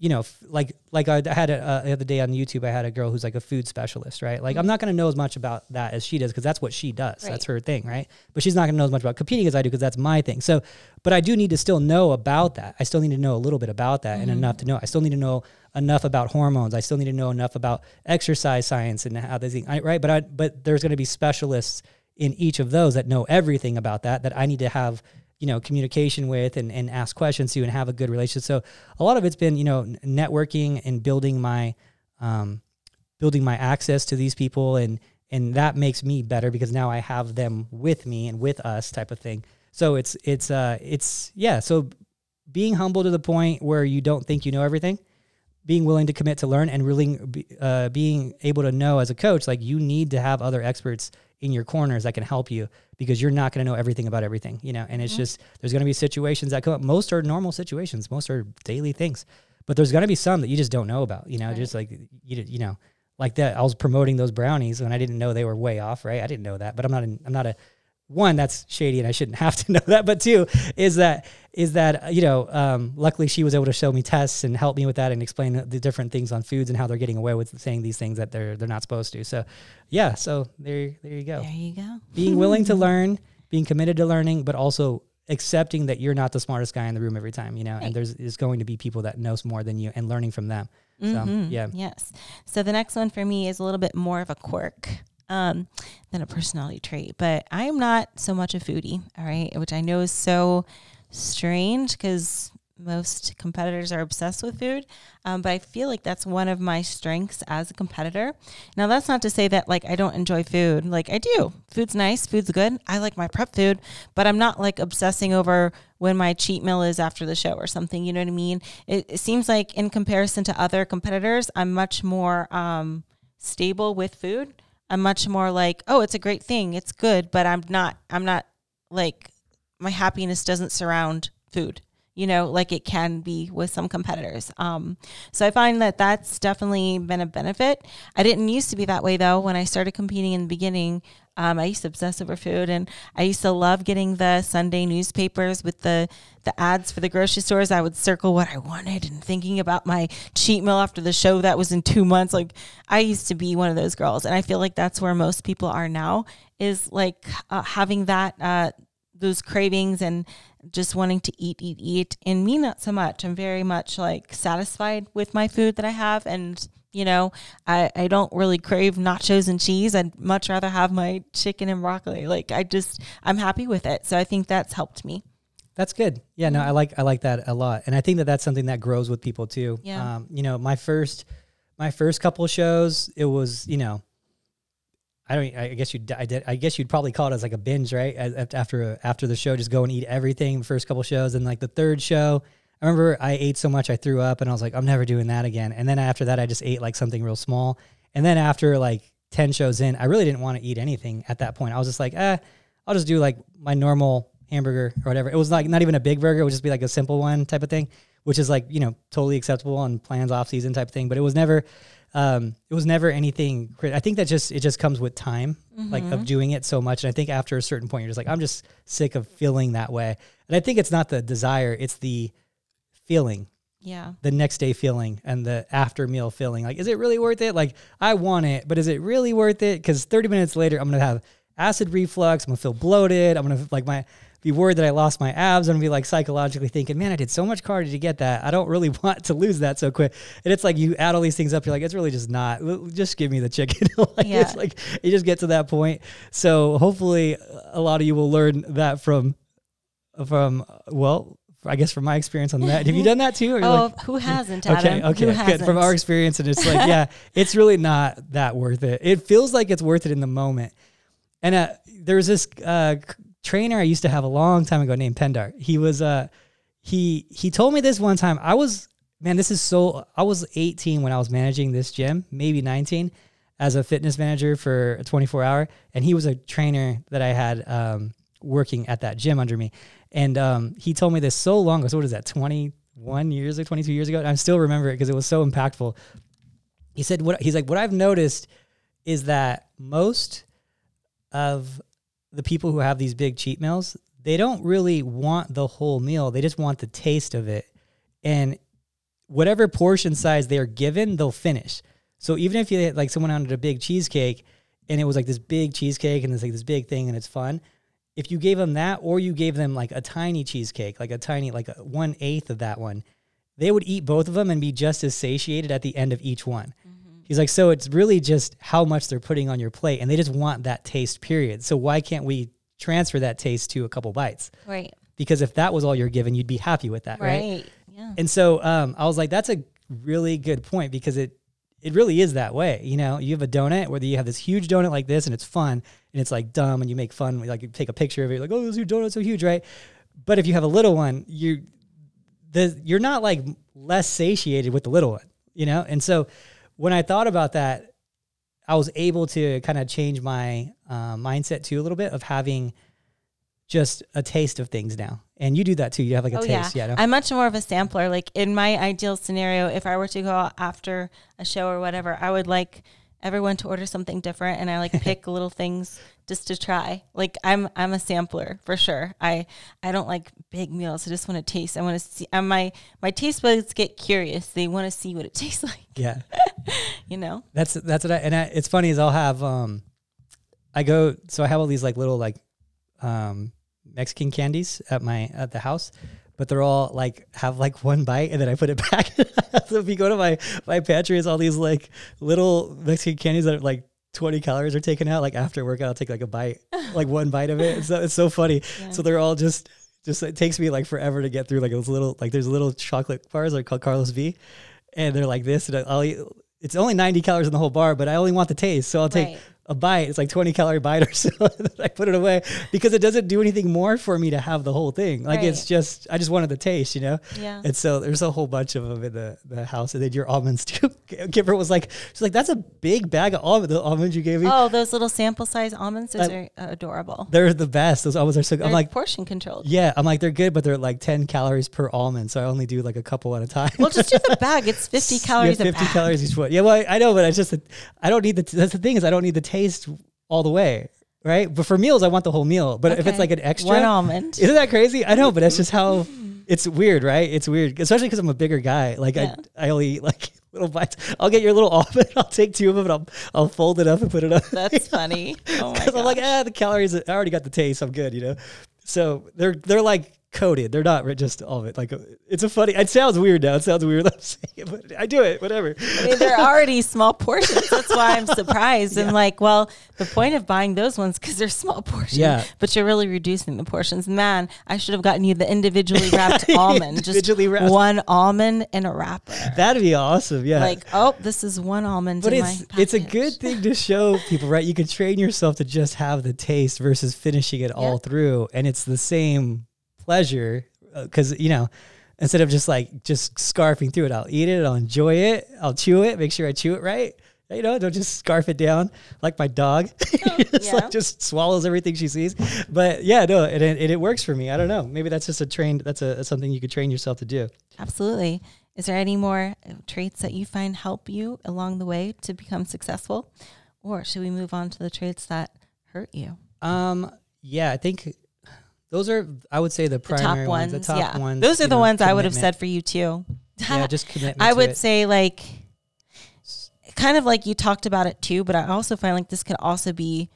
you know, like like I had a, uh, the other day on YouTube, I had a girl who's like a food specialist, right? Like mm-hmm. I'm not going to know as much about that as she does because that's what she does. Right. That's her thing, right? But she's not going to know as much about competing as I do because that's my thing. So, but I do need to still know about that. I still need to know a little bit about that mm-hmm. and enough to know. I still need to know enough about hormones. I still need to know enough about exercise science and how they think, right? But I but there's going to be specialists in each of those that know everything about that that I need to have you know communication with and, and ask questions to and have a good relationship. So a lot of it's been you know networking and building my um, building my access to these people and and that makes me better because now i have them with me and with us type of thing. So it's it's uh it's yeah so being humble to the point where you don't think you know everything being willing to commit to learn and really uh, being able to know as a coach like you need to have other experts in your corners that can help you because you're not going to know everything about everything you know? And it's mm-hmm. just there's going to be situations that come up. Most are normal situations. Most are daily things. But there's going to be some that you just don't know about you know? Right. just like you, you know like that i was promoting those brownies and i didn't know they were way off right? I didn't know that but i'm not an, i'm not a one that's shady and I shouldn't have to know that. But two is that is that you know um, luckily she was able to show me tests and help me with that and explain the different things on foods and how they're getting away with saying these things that they're they're not supposed to. So yeah, so there there you go. There you go. being willing to learn, being committed to learning, but also accepting that you're not the smartest guy in the room every time. You know, right. and there's is going to be people that knows more than you and learning from them. Mm-hmm. So yeah. Yes. So the next one for me is a little bit more of a quirk um, than a personality trait. But I am not so much a foodie, all right, which I know is so strange because most competitors are obsessed with food. Um, but I feel like that's one of my strengths as a competitor. Now, that's not to say that like I don't enjoy food. Like I do. Food's nice, food's good. I like my prep food, but I'm not like obsessing over when my cheat meal is after the show or something. You know what I mean? It, it seems like in comparison to other competitors, I'm much more um, stable with food. I'm much more like, oh, it's a great thing. It's good, but I'm not I'm not like my happiness doesn't surround food you know, like it can be with some competitors. Um, so I find that that's definitely been a benefit. I didn't used to be that way though. When I started competing in the beginning, um, I used to obsess over food, and I used to love getting the Sunday newspapers with the the ads for the grocery stores. I would circle what I wanted and thinking about my cheat meal after the show that was in two months. Like I used to be one of those girls, and I feel like that's where most people are now. Is like uh, having that. Uh, those cravings and just wanting to eat, eat, eat. And me, not so much. I'm very much like satisfied with my food that I have. And, you know, I, I don't really crave nachos and cheese. I'd much rather have my chicken and broccoli. Like, I just, I'm happy with it. So I think that's helped me. That's good. Yeah, no, I like I like that a lot, and I think that that's something that grows with people too. Yeah. Um, you know, my first my first couple shows, it was you know I don't. I guess you'd. I, did, I guess you'd probably call it as like a binge, right? After after the show, just go and eat everything. The first couple shows, and like the third show, I remember I ate so much I threw up, and I was like, I'm never doing that again. And then after that, I just ate like something real small. And then after like ten shows in, I really didn't want to eat anything at that point. I was just like, eh, I'll just do like my normal hamburger or whatever. It was like not even a big burger; it would just be like a simple one type of thing, which is like you know totally acceptable on plans off season type of thing. But it was never um, it was never anything. I think that just it just comes with time, mm-hmm. like of mm-hmm. doing it so much. And I think after a certain point, you're just like, I'm just sick of feeling that way. And I think it's not the desire; it's the feeling. Yeah. The next day feeling and the after meal feeling. Like, is it really worth it? Like, I want it, but is it really worth it? Because 30 minutes later, I'm gonna have acid reflux. I'm gonna feel bloated. I'm gonna like my be worried that I lost my abs and be like psychologically thinking, man, I did so much cardio to get that. I don't really want to lose that so quick. And it's like you add all these things up, you're like, it's really just not. Just give me the chicken. like yeah. It's like you just get to that point. So hopefully, a lot of you will learn that from from well. I guess from my experience on that, have you done that too? oh, like, who hasn't? Adam? Okay, okay, hasn't? From our experience, and it's like, yeah, it's really not that worth it. It feels like it's worth it in the moment. And uh, there's this uh, trainer I used to have a long time ago named Pendar. He was uh he he told me this one time. I was man, this is so I was 18 when I was managing this gym, maybe 19 as a fitness manager for a 24 hour and he was a trainer that I had um, working at that gym under me. And um, he told me this so long ago. So what is that? 21 years or 22 years ago? And I still remember it because it was so impactful. He said what he's like what I've noticed is that most of the people who have these big cheat meals, they don't really want the whole meal. They just want the taste of it. And whatever portion size they are given, they'll finish. So even if you like someone wanted a big cheesecake and it was like this big cheesecake and it's like this big thing and it's fun, if you gave them that or you gave them like a tiny cheesecake, like a tiny, like a one eighth of that one, they would eat both of them and be just as satiated at the end of each one. He's like, so it's really just how much they're putting on your plate, and they just want that taste, period. So why can't we transfer that taste to a couple bites? Right. Because if that was all you're given, you'd be happy with that, right? Right. Yeah. And so um, I was like, that's a really good point because it it really is that way. You know, you have a donut, whether you have this huge donut like this and it's fun and it's like dumb and you make fun, like you take a picture of it, like, oh, this donut's so huge, right? But if you have a little one, you the you're not like less satiated with the little one, you know? And so when I thought about that, I was able to kind of change my uh, mindset too a little bit of having just a taste of things now. And you do that too. You have like a oh, taste. Yeah. yeah no? I'm much more of a sampler. Like in my ideal scenario, if I were to go after a show or whatever, I would like everyone to order something different and I like pick little things just to try. Like I'm I'm a sampler for sure. I I don't like big meals. I just want to taste. I want to see and my my taste buds get curious. They want to see what it tastes like. Yeah. you know. That's that's what I and I, it's funny is I'll have um I go so I have all these like little like um Mexican candies at my at the house but they're all like have like one bite and then I put it back. so if you go to my my pantry, it's all these like little Mexican candies that are like 20 calories are taken out. Like after workout, I'll take like a bite, like one bite of it. It's so, it's so funny. Yeah. So they're all just just it takes me like forever to get through like those little like there's little chocolate bars like called Carlos V, and they're like this, and I'll eat. It's only 90 calories in the whole bar, but I only want the taste, so I'll take. Right a bite. It's like 20 calorie bite or so. I put it away because it doesn't do anything more for me to have the whole thing. Like it's just, I just wanted the taste, you know? Yeah. And so there's a whole bunch of them in the, the house. And then your almonds too. Kimber was like, she's like, that's a big bag of almonds, the almonds you gave me. Oh, those little sample size almonds, those I- are uh, adorable. They're the best. Those almonds are so good. I'm like, portion controlled. yeah, I'm like, they're good, but they're like 10 calories per almond. So I only do like a couple at a time. Well, just do the bag. It's 50 calories Yeah, a 50 calories each one. Yeah, well, I, I know, but I just, I don't need the, that's the thing is I don't need the taste all the way. Right. But for meals, I want the whole meal. But if it's like an extra, One almond. isn't that crazy? I know, but that's just how it's weird, right? It's weird, especially because I'm a bigger guy. Like Yeah. I, I only eat like little bites. I'll get your little almond. I'll take two of them and I'll, I'll fold it up and put it up. That's funny. Oh Because I'm like, ah, the calories. I already got the taste. I'm good, you know. So they're they're like coated. They're not just all of it. Like it's a funny. It sounds weird now. It sounds weird. I'm saying but I do it. Whatever. I mean, they're already small portions. That's why I'm surprised. And like, well, the point of buying those ones because they're small portions. Yeah. But you're really reducing the portions. Man, I should have gotten you the individually wrapped almond. Individually just wrapped. one almond in a wrapper. That'd be awesome. Yeah. Like, oh, this is one almond. but it's it's a good thing to show people, right? You can train yourself to just have the taste versus finishing it all through, and it's the same pleasure because you know instead of just like just scarfing through it, I'll eat it, I'll enjoy it, I'll chew it, make sure I chew it right. You know, don't just scarf it down like my dog. just Oh, yeah. like just swallows everything she sees. But yeah, no, and it, and it works for me. I don't know. Maybe that's just a trained. That's a that's something you could train yourself to do. Absolutely. Is there any more uh, traits that you find help you along the way to become successful? Or should we move on to the traits that hurt you? Um, yeah, I think those are I would say the The primary top ones. the top yeah. ones. Those are the know, ones I would have said for you too. Yeah, just commitment. I would it. say like kind of like you talked about it too, but I also find like this could also be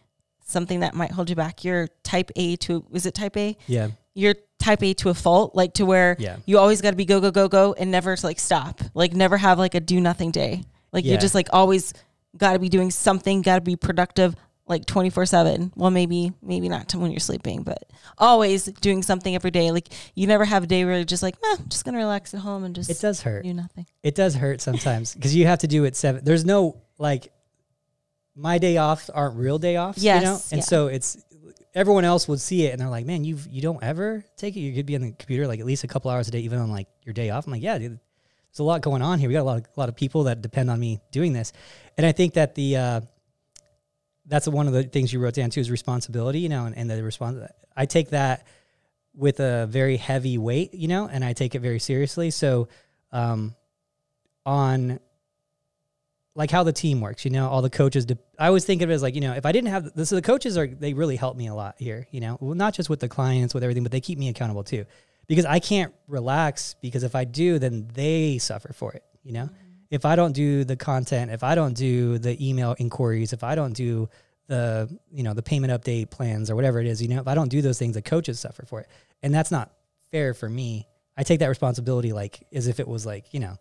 something that might hold you back. You're type A to is it type A? Yeah, You're type A to a fault, like to where Yeah. you always got to be go go go go and never like stop, like never have like a do nothing day. Like Yeah. you're just like always got to be doing something, got to be productive, like twenty four seven. Well, maybe maybe not to when you're sleeping, but always doing something every day. Like you never have a day where you're just like, eh, I'm just gonna relax at home and just it does hurt. do nothing. It does hurt sometimes because you have to do it seven. There's no like my day offs aren't real day offs. you know, Yes, and yeah. so it's everyone else would see it and they're like, man, you you don't ever take it. You could be on the computer like at least a couple hours a day, even on like your day off. I'm like, yeah, dude, there's a lot going on here. We got a lot of, a lot of people that depend on me doing this, and I think that the uh, that's one of the things you wrote down too is responsibility. You know, and, and the response. I take that with a very heavy weight, you know, and I take it very seriously. So, um, on like how the team works, you know, all the coaches. De- I always think of it as like, you know, if I didn't have this, so the coaches are they really help me a lot here, you know, well, not just with the clients, with everything, but they keep me accountable too, because I can't relax because if I do, then they suffer for it, you know. If I don't do the content, if I don't do the email inquiries, if I don't do the you know the payment update plans or whatever it is, you know, if I don't do those things, the coaches suffer for it, and that's not fair for me. I take that responsibility like as if it was like you know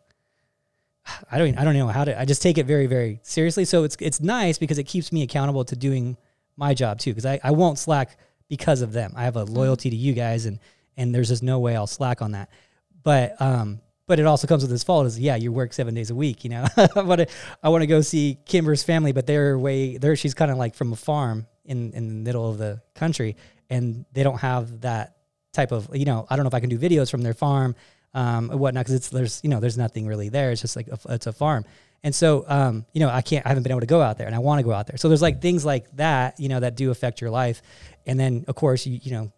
I don't I don't know how to I just take it very very seriously. So it's it's nice because it keeps me accountable to doing my job too because I, I won't slack because of them. I have a loyalty to you guys and and there's just no way I'll slack on that. But um but it also comes with this fault is yeah you work seven days a week you know I want to I want to go see Kimber's family but they're way there she's kind of like from a farm in in the middle of the country and they don't have that type of you know I don't know if I can do videos from their farm um, and whatnot because it's there's you know there's nothing really there. It's just like a, it's a farm, and so um, you know I can't I haven't been able to go out there, and I want to go out there. So there's like things like that you know that do affect your life, and then of course you you know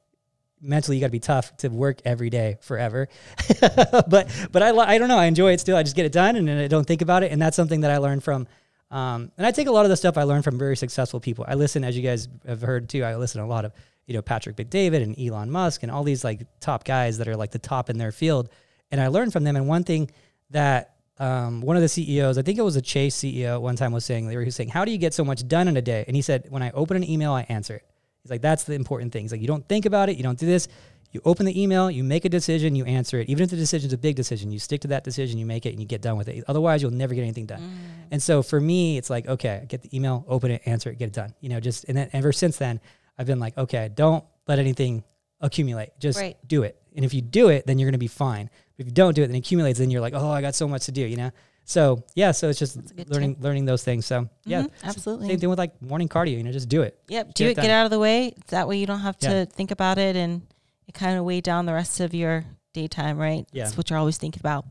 mentally you got to be tough to work every day forever. but but I I don't know I enjoy it still. I just get it done and I don't think about it, and that's something that I learned from. Um, and I take a lot of the stuff I learned from very successful people. I listen, as you guys have heard too. I listen to a lot of you know Patrick Bet-David and Elon Musk and all these like top guys that are like the top in their field, and I learned from them. And one thing that um, one of the CEOs, I think it was a Chase CEO, one time was saying, they were saying, "How do you get so much done in a day?" And he said, "When I open an email, I answer it." He's like, "That's the important thing." He's like, "You don't think about it, you don't do this." You open the email, you make a decision, you answer it. Even if the decision's a big decision, you stick to that decision, you make it, and you get done with it. Otherwise, you'll never get anything done. Mm. And so for me, it's like, okay, get the email, open it, answer it, get it done. You know, just and then ever since then, I've been like, okay, don't let anything accumulate. Just Right. do it. And if you do it, then you're gonna be fine. If you don't do it, then it accumulates. Then you're like, oh, I got so much to do. You know. So yeah, so it's just a good learning learning those things. So yeah, Mhm, absolutely. Same thing with like morning cardio. You know, just do it. Yep. Do it it, get out of the way. That way you don't have to Yeah. think about it and it kind of weigh down the rest of your daytime, right? Yeah. That's what you're always thinking about.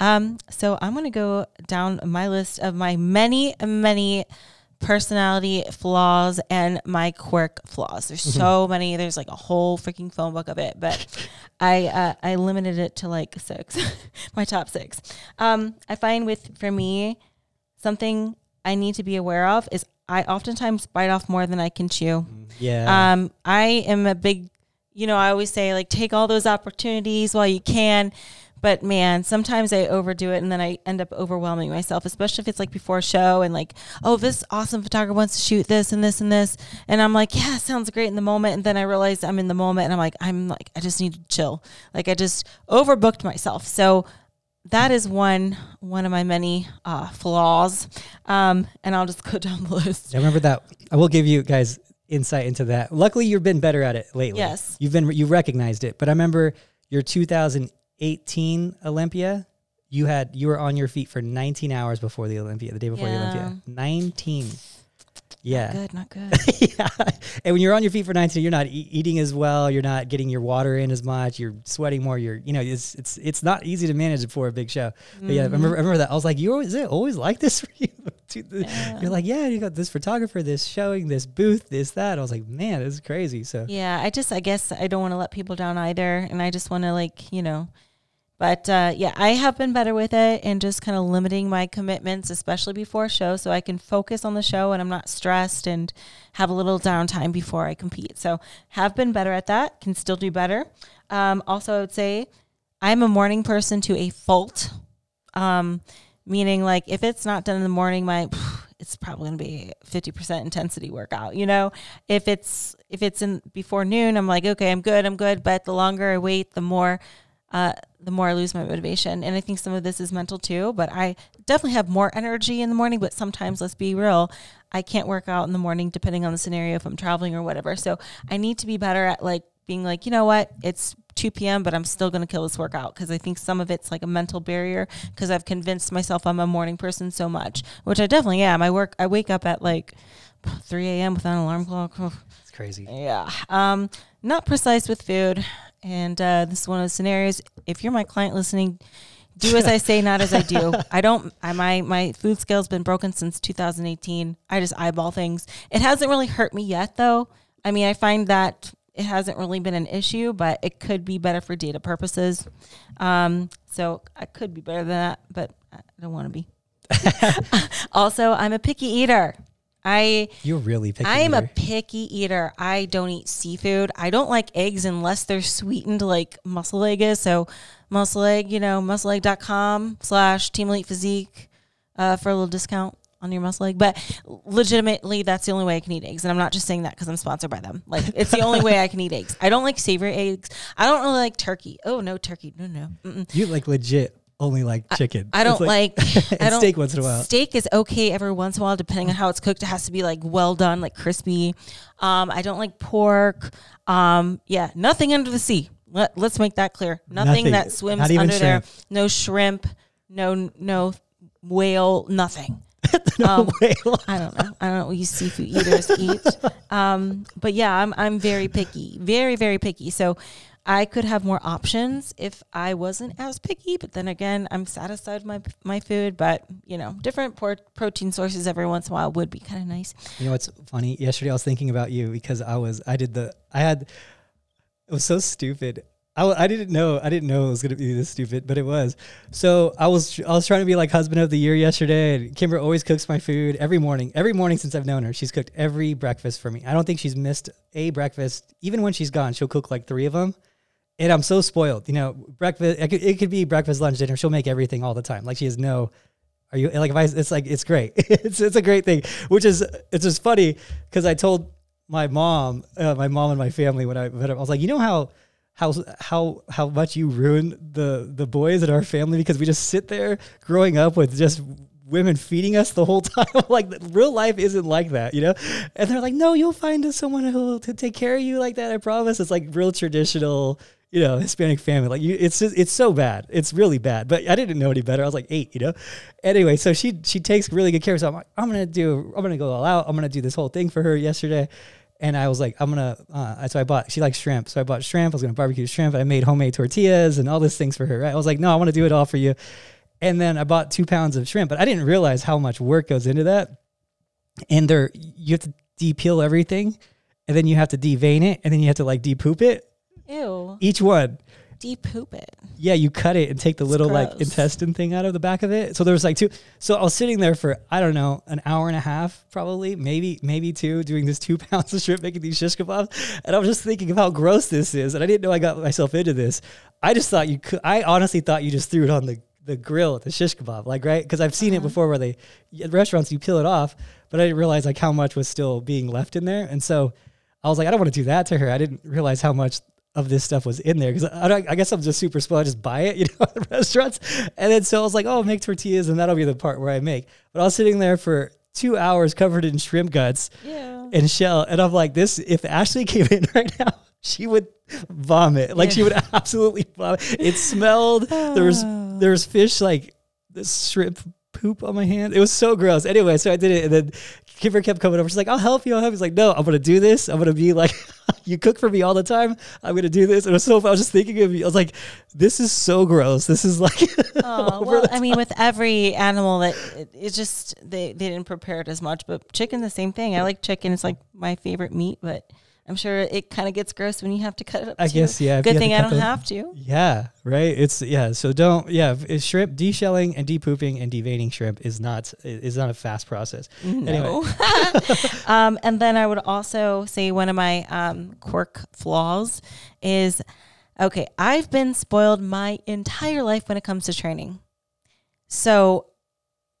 Um, so I'm going to go down my list of my many, many personality flaws and my quirk flaws. There's so many. There's like a whole freaking phone book of it, but I uh, I limited it to like six, my top six. Um, I find with for me something I need to be aware of is I oftentimes bite off more than I can chew. Yeah. Um, I am a big, you know, I always say like take all those opportunities while you can. But man, sometimes I overdo it and then I end up overwhelming myself, especially if it's like before a show and like, oh, this awesome photographer wants to shoot this and this and this. And I'm like, yeah, sounds great in the moment. And then I realize I'm in the moment and I'm like, I'm like, I just need to chill. Like I just overbooked myself. So that is one one of my many uh, flaws. Um, and I'll just go down the list. I remember that. I will give you guys insight into that. Luckily, you've been better at it lately. Yes. You've been you recognized it. But I remember your 2018 Olympia. You had you were on your feet for 19 hours before the Olympia, the day before the Olympia. 19. Yeah. Good, not good. yeah. And when you're on your feet for 19, you're not e- eating as well. You're not getting your water in as much. You're sweating more. You're, you know, it's it's it's not easy to manage before a big show. But yeah, I mm-hmm. remember, I remember that. I was like, you always, is it always like this for you? Dude, the- You're like, yeah, you got this photographer, this showing, this booth, this that. I was like, man, this is crazy. So Yeah, I just I guess I don't want to let people down either, and I just want to like you know, but uh, yeah, I have been better with it and just kind of limiting my commitments, especially before show, so I can focus on the show and I'm not stressed and have a little downtime before I compete. So have been better at that. Can still do better. Um, also, I would say I'm a morning person to a fault. Um, meaning like if it's not done in the morning, my it's probably going to be 50% intensity workout, you know? If it's if it's in before noon, I'm like, okay, I'm good, I'm good, but the longer I wait, the more uh the more I lose my motivation. And I think some of this is mental too, but I definitely have more energy in the morning, but sometimes let's be real, I can't work out in the morning depending on the scenario if I'm traveling or whatever. So I need to be better at like being like, you know what, it's 2 p.m., but I'm still going to kill this workout because I think some of it's like a mental barrier because I've convinced myself I'm a morning person so much, which I definitely am. I work, I wake up at like 3 a.m. without an alarm clock. It's crazy. Yeah. Um, not precise with food. And uh, this is one of the scenarios. If you're my client listening, do as I say, not as I do. I don't. I my my food scale's been broken since 2018. I just eyeball things. It hasn't really hurt me yet, though. I mean, I find that it hasn't really been an issue, but it could be better for data purposes. Um, so I could be better than that, but I don't want to be. also, I'm a picky eater. I You're really picky. I am a picky eater. I don't eat seafood. I don't like eggs unless they're sweetened like muscle egg is. So muscle egg, you know, muscle muscleegg.com slash team elite physique uh, for a little discount on your muscle egg. But legitimately, that's the only way I can eat eggs. And I'm not just saying that because I'm sponsored by them. Like it's the only way I can eat eggs. I don't like savory eggs. I don't really like turkey. Oh, no turkey. No, no. Mm-mm. You like legit only like chicken. I don't It's like, and I don't, steak once in a while. Steak is okay every once in a while, depending on how it's cooked. It has to be like well done, like crispy. Um, I don't like pork. Um, yeah, nothing under the sea. Let, let's make that clear. Nothing, Nothing. that swims under there. No shrimp. No no whale. Nothing. no um, way. I don't know. I don't know what you seafood eaters eat. Um, but yeah, I'm I'm very picky, very very picky. So I could have more options if I wasn't as picky. But then again, I'm satisfied with my my food. But you know, different por- protein sources every once in a while would be kind of nice. You know what's funny? Yesterday I was thinking about you because I was I did the I had it was so stupid. I, I didn't know I didn't know it was gonna be this stupid, but it was. So I was I was trying to be like husband of the year yesterday, and Kimber always cooks my food every morning. Every morning since I've known her, she's cooked every breakfast for me. I don't think she's missed a breakfast. Even when she's gone, she'll cook like three of them. And I'm so spoiled, you know. Breakfast it could, it could be breakfast, lunch, dinner. She'll make everything all the time. Like she has no are you like if I? It's like it's great. it's it's a great thing. Which is it's just funny because I told my mom, uh, my mom and my family when I when I was like, you know how how how how much you ruin the the boys in our family because we just sit there growing up with just women feeding us the whole time. like real life isn't like that, you know. And they're like, no, you'll find someone who'll to take care of you like that. I promise. It's like real traditional. You know, Hispanic family. Like you, it's just, it's so bad. It's really bad. But I didn't know any better. I was like eight, you know. Anyway, so she she takes really good care of. So I'm like, I'm gonna do, I'm gonna go all out. I'm gonna do this whole thing for her yesterday. And I was like, I'm gonna. Uh, so I bought. She likes shrimp, so I bought shrimp. I was gonna barbecue shrimp. I made homemade tortillas and all these things for her. Right? I was like, no, I want to do it all for you. And then I bought two pounds of shrimp, but I didn't realize how much work goes into that. And there, you have to de-peel everything, and then you have to de-vein it, and then you have to like de-poop it. Each one. De-poop it. Yeah, you cut it and take the It's little like intestine thing out of the back of it. So there was like two. So I was sitting there for I don't know an hour and a half, probably maybe maybe two, doing this two pounds of shrimp, making these shish kebabs, and I was just thinking of how gross this is, and I didn't know I got myself into this. I just thought you could. I honestly thought you just threw it on the the grill at the shish kebab, like right, because I've seen it uh-huh. before where they at restaurants you peel it off, but I didn't realize like how much was still being left in there, and so I was like, I don't want to do that to her. I didn't realize how much of this stuff was in there because I, I guess I'm just super spoiled. I just buy it, you know, at restaurants. And then so I was like, oh, make tortillas, and that'll be the part where I make. But I was sitting there for two hours covered in shrimp guts Yeah. and shell, and I'm like, this. If Ashley came in right now, she would vomit. Like she would absolutely vomit. It smelled. There was there was fish like this shrimp poop on my hand. It was so gross. Anyway, so I did it, and then Kimber kept coming over. She's like, "I'll help you." I'll help you. He's like, "No, I'm gonna do this. I'm gonna be like, you cook for me all the time. I'm gonna do this." And it was so. I was just thinking of you. I was like, "This is so gross. This is like." Oh, well, I mean, with every animal that it, it's just they, they didn't prepare it as much, but chicken the same thing. I like chicken; it's like my favorite meat, but I'm sure it kind of gets gross when you have to cut it up. I too. guess yeah. Good thing I don't have to. Yeah, right. It's yeah. So don't yeah. Shrimp de-shelling and de-pooping and deveining shrimp is not is not a fast process. No. um, and then I would also say one of my um, quirk flaws is okay, I've been spoiled my entire life when it comes to training. So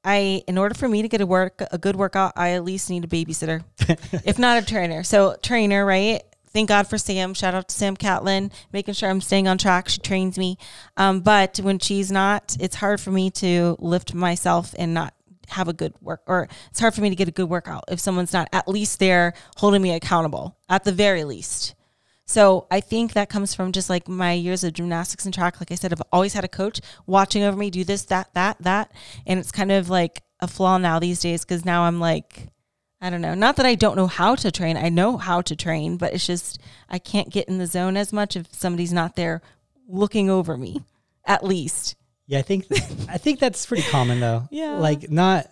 I in order for me to get a work a good workout, I at least need a babysitter. if not a trainer. So trainer, right? Thank God for Sam. Shout out to Sam Catlin, making sure I'm staying on track. She trains me. Um, but when she's not, it's hard for me to lift myself and not have a good work or it's hard for me to get a good workout if someone's not at least there holding me accountable at the very least. So I think that comes from just like my years of gymnastics and track. Like I said, I've always had a coach watching over me do this, that, that, that. And it's kind of like a flaw now these days because now I'm like, I don't know. Not that I don't know how to train. I know how to train, but it's just I can't get in the zone as much if somebody's not there looking over me, at least. Yeah, I think I think that's pretty common though. Yeah. like not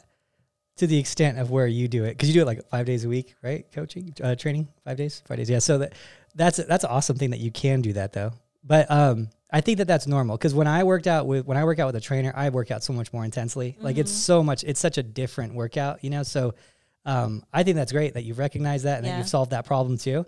to the extent of where you do it because you do it like five days a week, right? Coaching, uh, training, five days, five days. Yeah, so that that's that's an awesome thing that you can do that though. But um, I think that that's normal because when I worked out with when I work out with a trainer, I work out so much more intensely. Like it's so much, it's such a different workout, you know. So um, I think that's great that you've recognized that and that you've solved that problem too.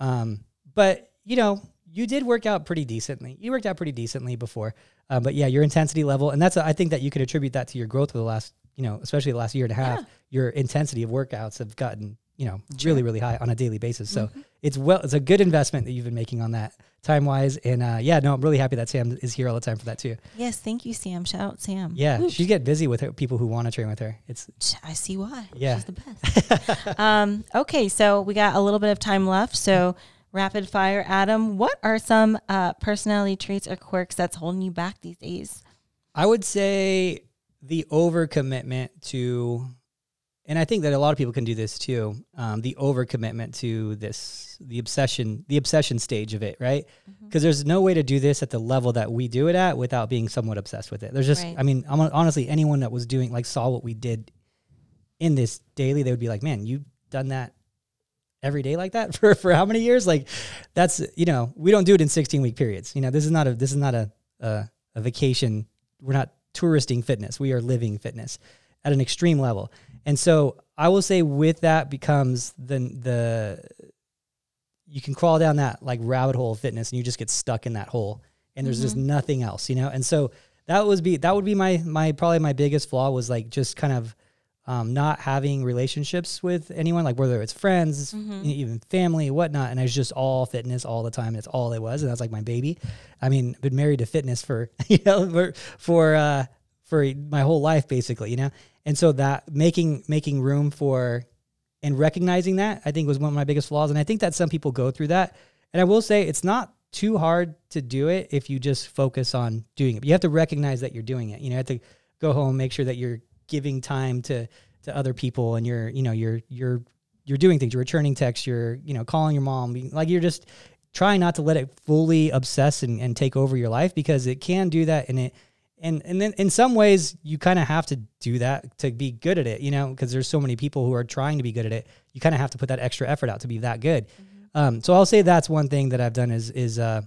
Um, but you know, you did work out pretty decently. You worked out pretty decently before. Uh, but yeah, your intensity level, and that's I think that you could attribute that to your growth over the last, you know, especially the last year and a half. Yeah. Your intensity of workouts have gotten, you know, really really high on a daily basis. So it's well, it's a good investment that you've been making on that time wise. And uh, yeah, no, I'm really happy that Sam is here all the time for that too. Yes, thank you, Sam. Shout out Sam. Yeah, Woo. she's get busy with her, people who want to train with her. It's I see why. Yeah. She's the best. um, okay, so we got a little bit of time left. So rapid fire, Adam. What are some uh, personality traits or quirks that's holding you back these days? I would say the overcommitment to, and I think that a lot of people can do this too. Um, the overcommitment to this, the obsession, the obsession stage of it, right? Because there's no way to do this at the level that we do it at without being somewhat obsessed with it. There's just, Right. I mean, I'm, honestly, anyone that was doing like saw what we did in this daily, they would be like, "Man, you've done that." every day like that for for how many years like that's you know we don't do it in 16 week periods you know this is not a this is not a a, a vacation we're not touristing fitness we are living fitness at an extreme level and so i will say with that becomes the the you can crawl down that like rabbit hole of fitness and you just get stuck in that hole and there's just nothing else you know and so that was be that would be my my probably my biggest flaw was like just kind of um, not having relationships with anyone, like whether it's friends, e- even family, whatnot. And I was just all fitness all the time. That's all it was. And that's like my baby. I mean, I've been married to fitness for, you know, for, for, uh, for my whole life basically, you know? And so that making, making room for, and recognizing that I think was one of my biggest flaws. And I think that some people go through that. And I will say it's not too hard to do it if you just focus on doing it. You have to recognize that you're doing it. You know, you have to go home, make sure that you're giving time to to other people, and you're you know you're you're you're doing things. You're returning texts. You're you know calling your mom. Like you're just trying not to let it fully obsess and, and take over your life because it can do that and it and and then in some ways you kind of have to do that to be good at it you know because there's so many people who are trying to be good at it. You kind of have to put that extra effort out to be that good. Mm-hmm. um, so i'll say that's one thing that i've done is is uh,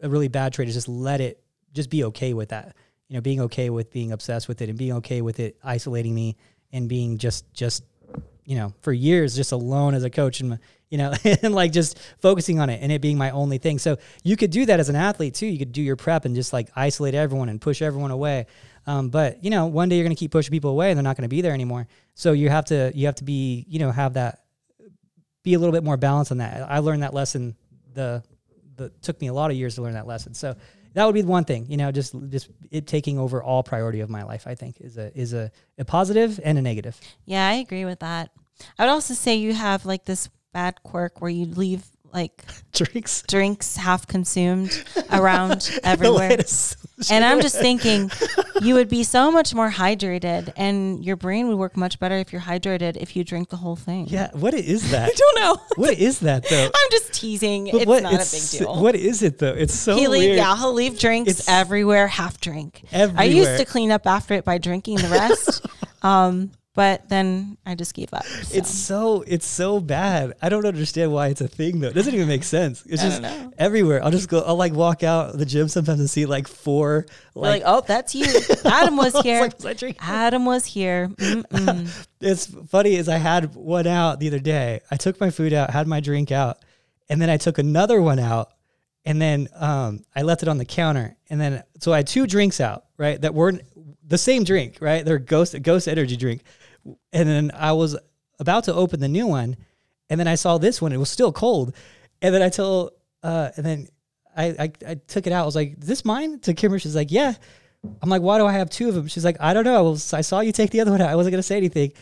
a really bad trait is just let it just be okay with that. You know being okay with being obsessed with it and being okay with it isolating me and being just just you know for years just alone as a coach and you know, and like just focusing on it and it being my only thing. So you could do that as an athlete too. You could do your prep and just like isolate everyone and push everyone away. Um, but you know, one day you're going to keep pushing people away and they're not going to be there anymore. So you have to, you have to be, you know, have that, be a little bit more balanced on that. I learned that lesson. The, the took me a lot of years to learn that lesson. So that would be the one thing, you know, just just it taking over all priority of my life. I think is a is a, a positive and a negative. Yeah, I agree with that. I would also say you have like this bad quirk where you leave like drinks drinks half consumed around everywhere. and I'm just thinking you would be so much more hydrated and your brain would work much better if you're hydrated if you drink the whole thing. Yeah, what is that? I don't know. What is that though? I'm just teasing. But it's what, not it's, a big deal. What is it though? It's so he leave, weird. Yeah, he'll leave drinks it's everywhere, half drink. Everywhere. I used to clean up after it by drinking the rest. um, but then I just gave up. So. It's so it's so bad. I don't understand why it's a thing though. It doesn't even make sense. It's just everywhere. I'll just go. I'll like walk out the gym sometimes and see like four. Like, like oh, that's you. Adam was here. was like, Adam was here. it's funny is I had one out the other day. I took my food out, had my drink out, and then I took another one out, and then um, I left it on the counter, and then so I had two drinks out, right? That weren't the same drink, right? They're ghost ghost energy drink and then I was about to open the new one, and then I saw this one. It was still cold, and then I told, uh, and then I, I, I took it out. I was like, this mine?" To Kimber, she's like, "Yeah." I'm like, "Why do I have two of them?" She's like, "I don't know. I I saw you take the other one out. I wasn't gonna say anything."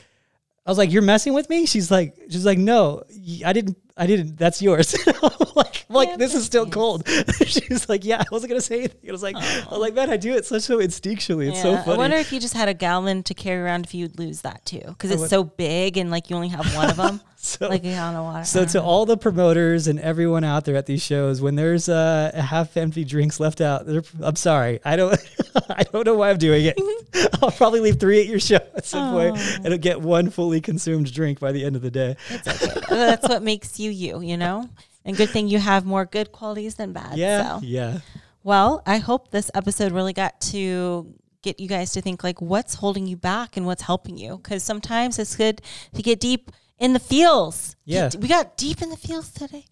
I was like, "You're messing with me?" She's like, "She's like, no, I didn't. I didn't. That's yours." like, like this is still cold. She's like, "Yeah, I wasn't gonna say anything." I was like, "I was like, man, I do it such so instinctually. It's yeah. so funny." I wonder if you just had a gallon to carry around if you'd lose that too, because it's so big and like you only have one of them. so, like a gallon of water. So to know. all the promoters and everyone out there at these shows, when there's uh, half empty drinks left out, I'm sorry. I don't. I don't know why I'm doing it. I'll probably leave three at your show at some oh. point and get one fully consumed drink by the end of the day. Okay. That's what makes you you, you know? And good thing you have more good qualities than bad. Yeah. So. Yeah. Well, I hope this episode really got to get you guys to think like what's holding you back and what's helping you. Because sometimes it's good to get deep in the feels. Yeah. we got deep in the feels today.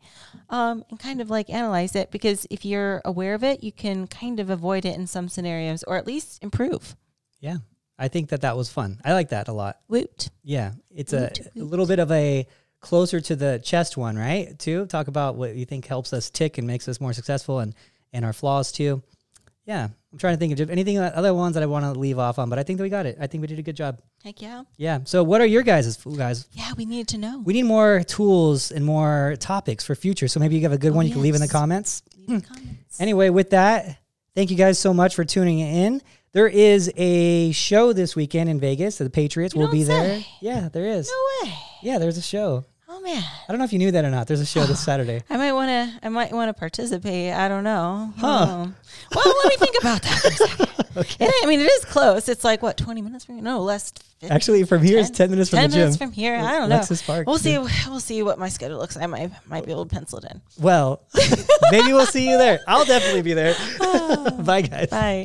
Um, and kind of like analyze it because if you're aware of it, you can kind of avoid it in some scenarios or at least improve. Yeah. I think that that was fun. I like that a lot. Woot. Yeah. It's woot, a, woot. a little bit of a closer to the chest one, right? Too. Talk about what you think helps us tick and makes us more successful and, and our flaws too. Yeah. I'm trying to think of anything other ones that I want to leave off on, but I think that we got it. I think we did a good job. Heck yeah. Yeah. So what are your guys' guys? Yeah, we need to know. We need more tools and more topics for future. So maybe you have a good oh, one you yes. can leave in the comments. Leave the hmm. comments. Anyway, with that, thank you guys so much for tuning in. There is a show this weekend in Vegas. The Patriots you will be say. there. Yeah, there is. No way. Yeah, there's a show. Oh man. I don't know if you knew that or not. There's a show this Saturday. I might want to. I might want to participate. I don't know. Huh. Know. Well, let me think about that for a second. okay. I mean, it is close. It's like what, 20 minutes from here? No, less. 50, Actually, from here 10, is 10 minutes from 10 the gym. 10 minutes from here. I don't know. Park. We'll see. We'll see what my schedule looks like. I might might be able to pencil it in. Well, maybe we'll see you there. I'll definitely be there. Bye, guys. Bye.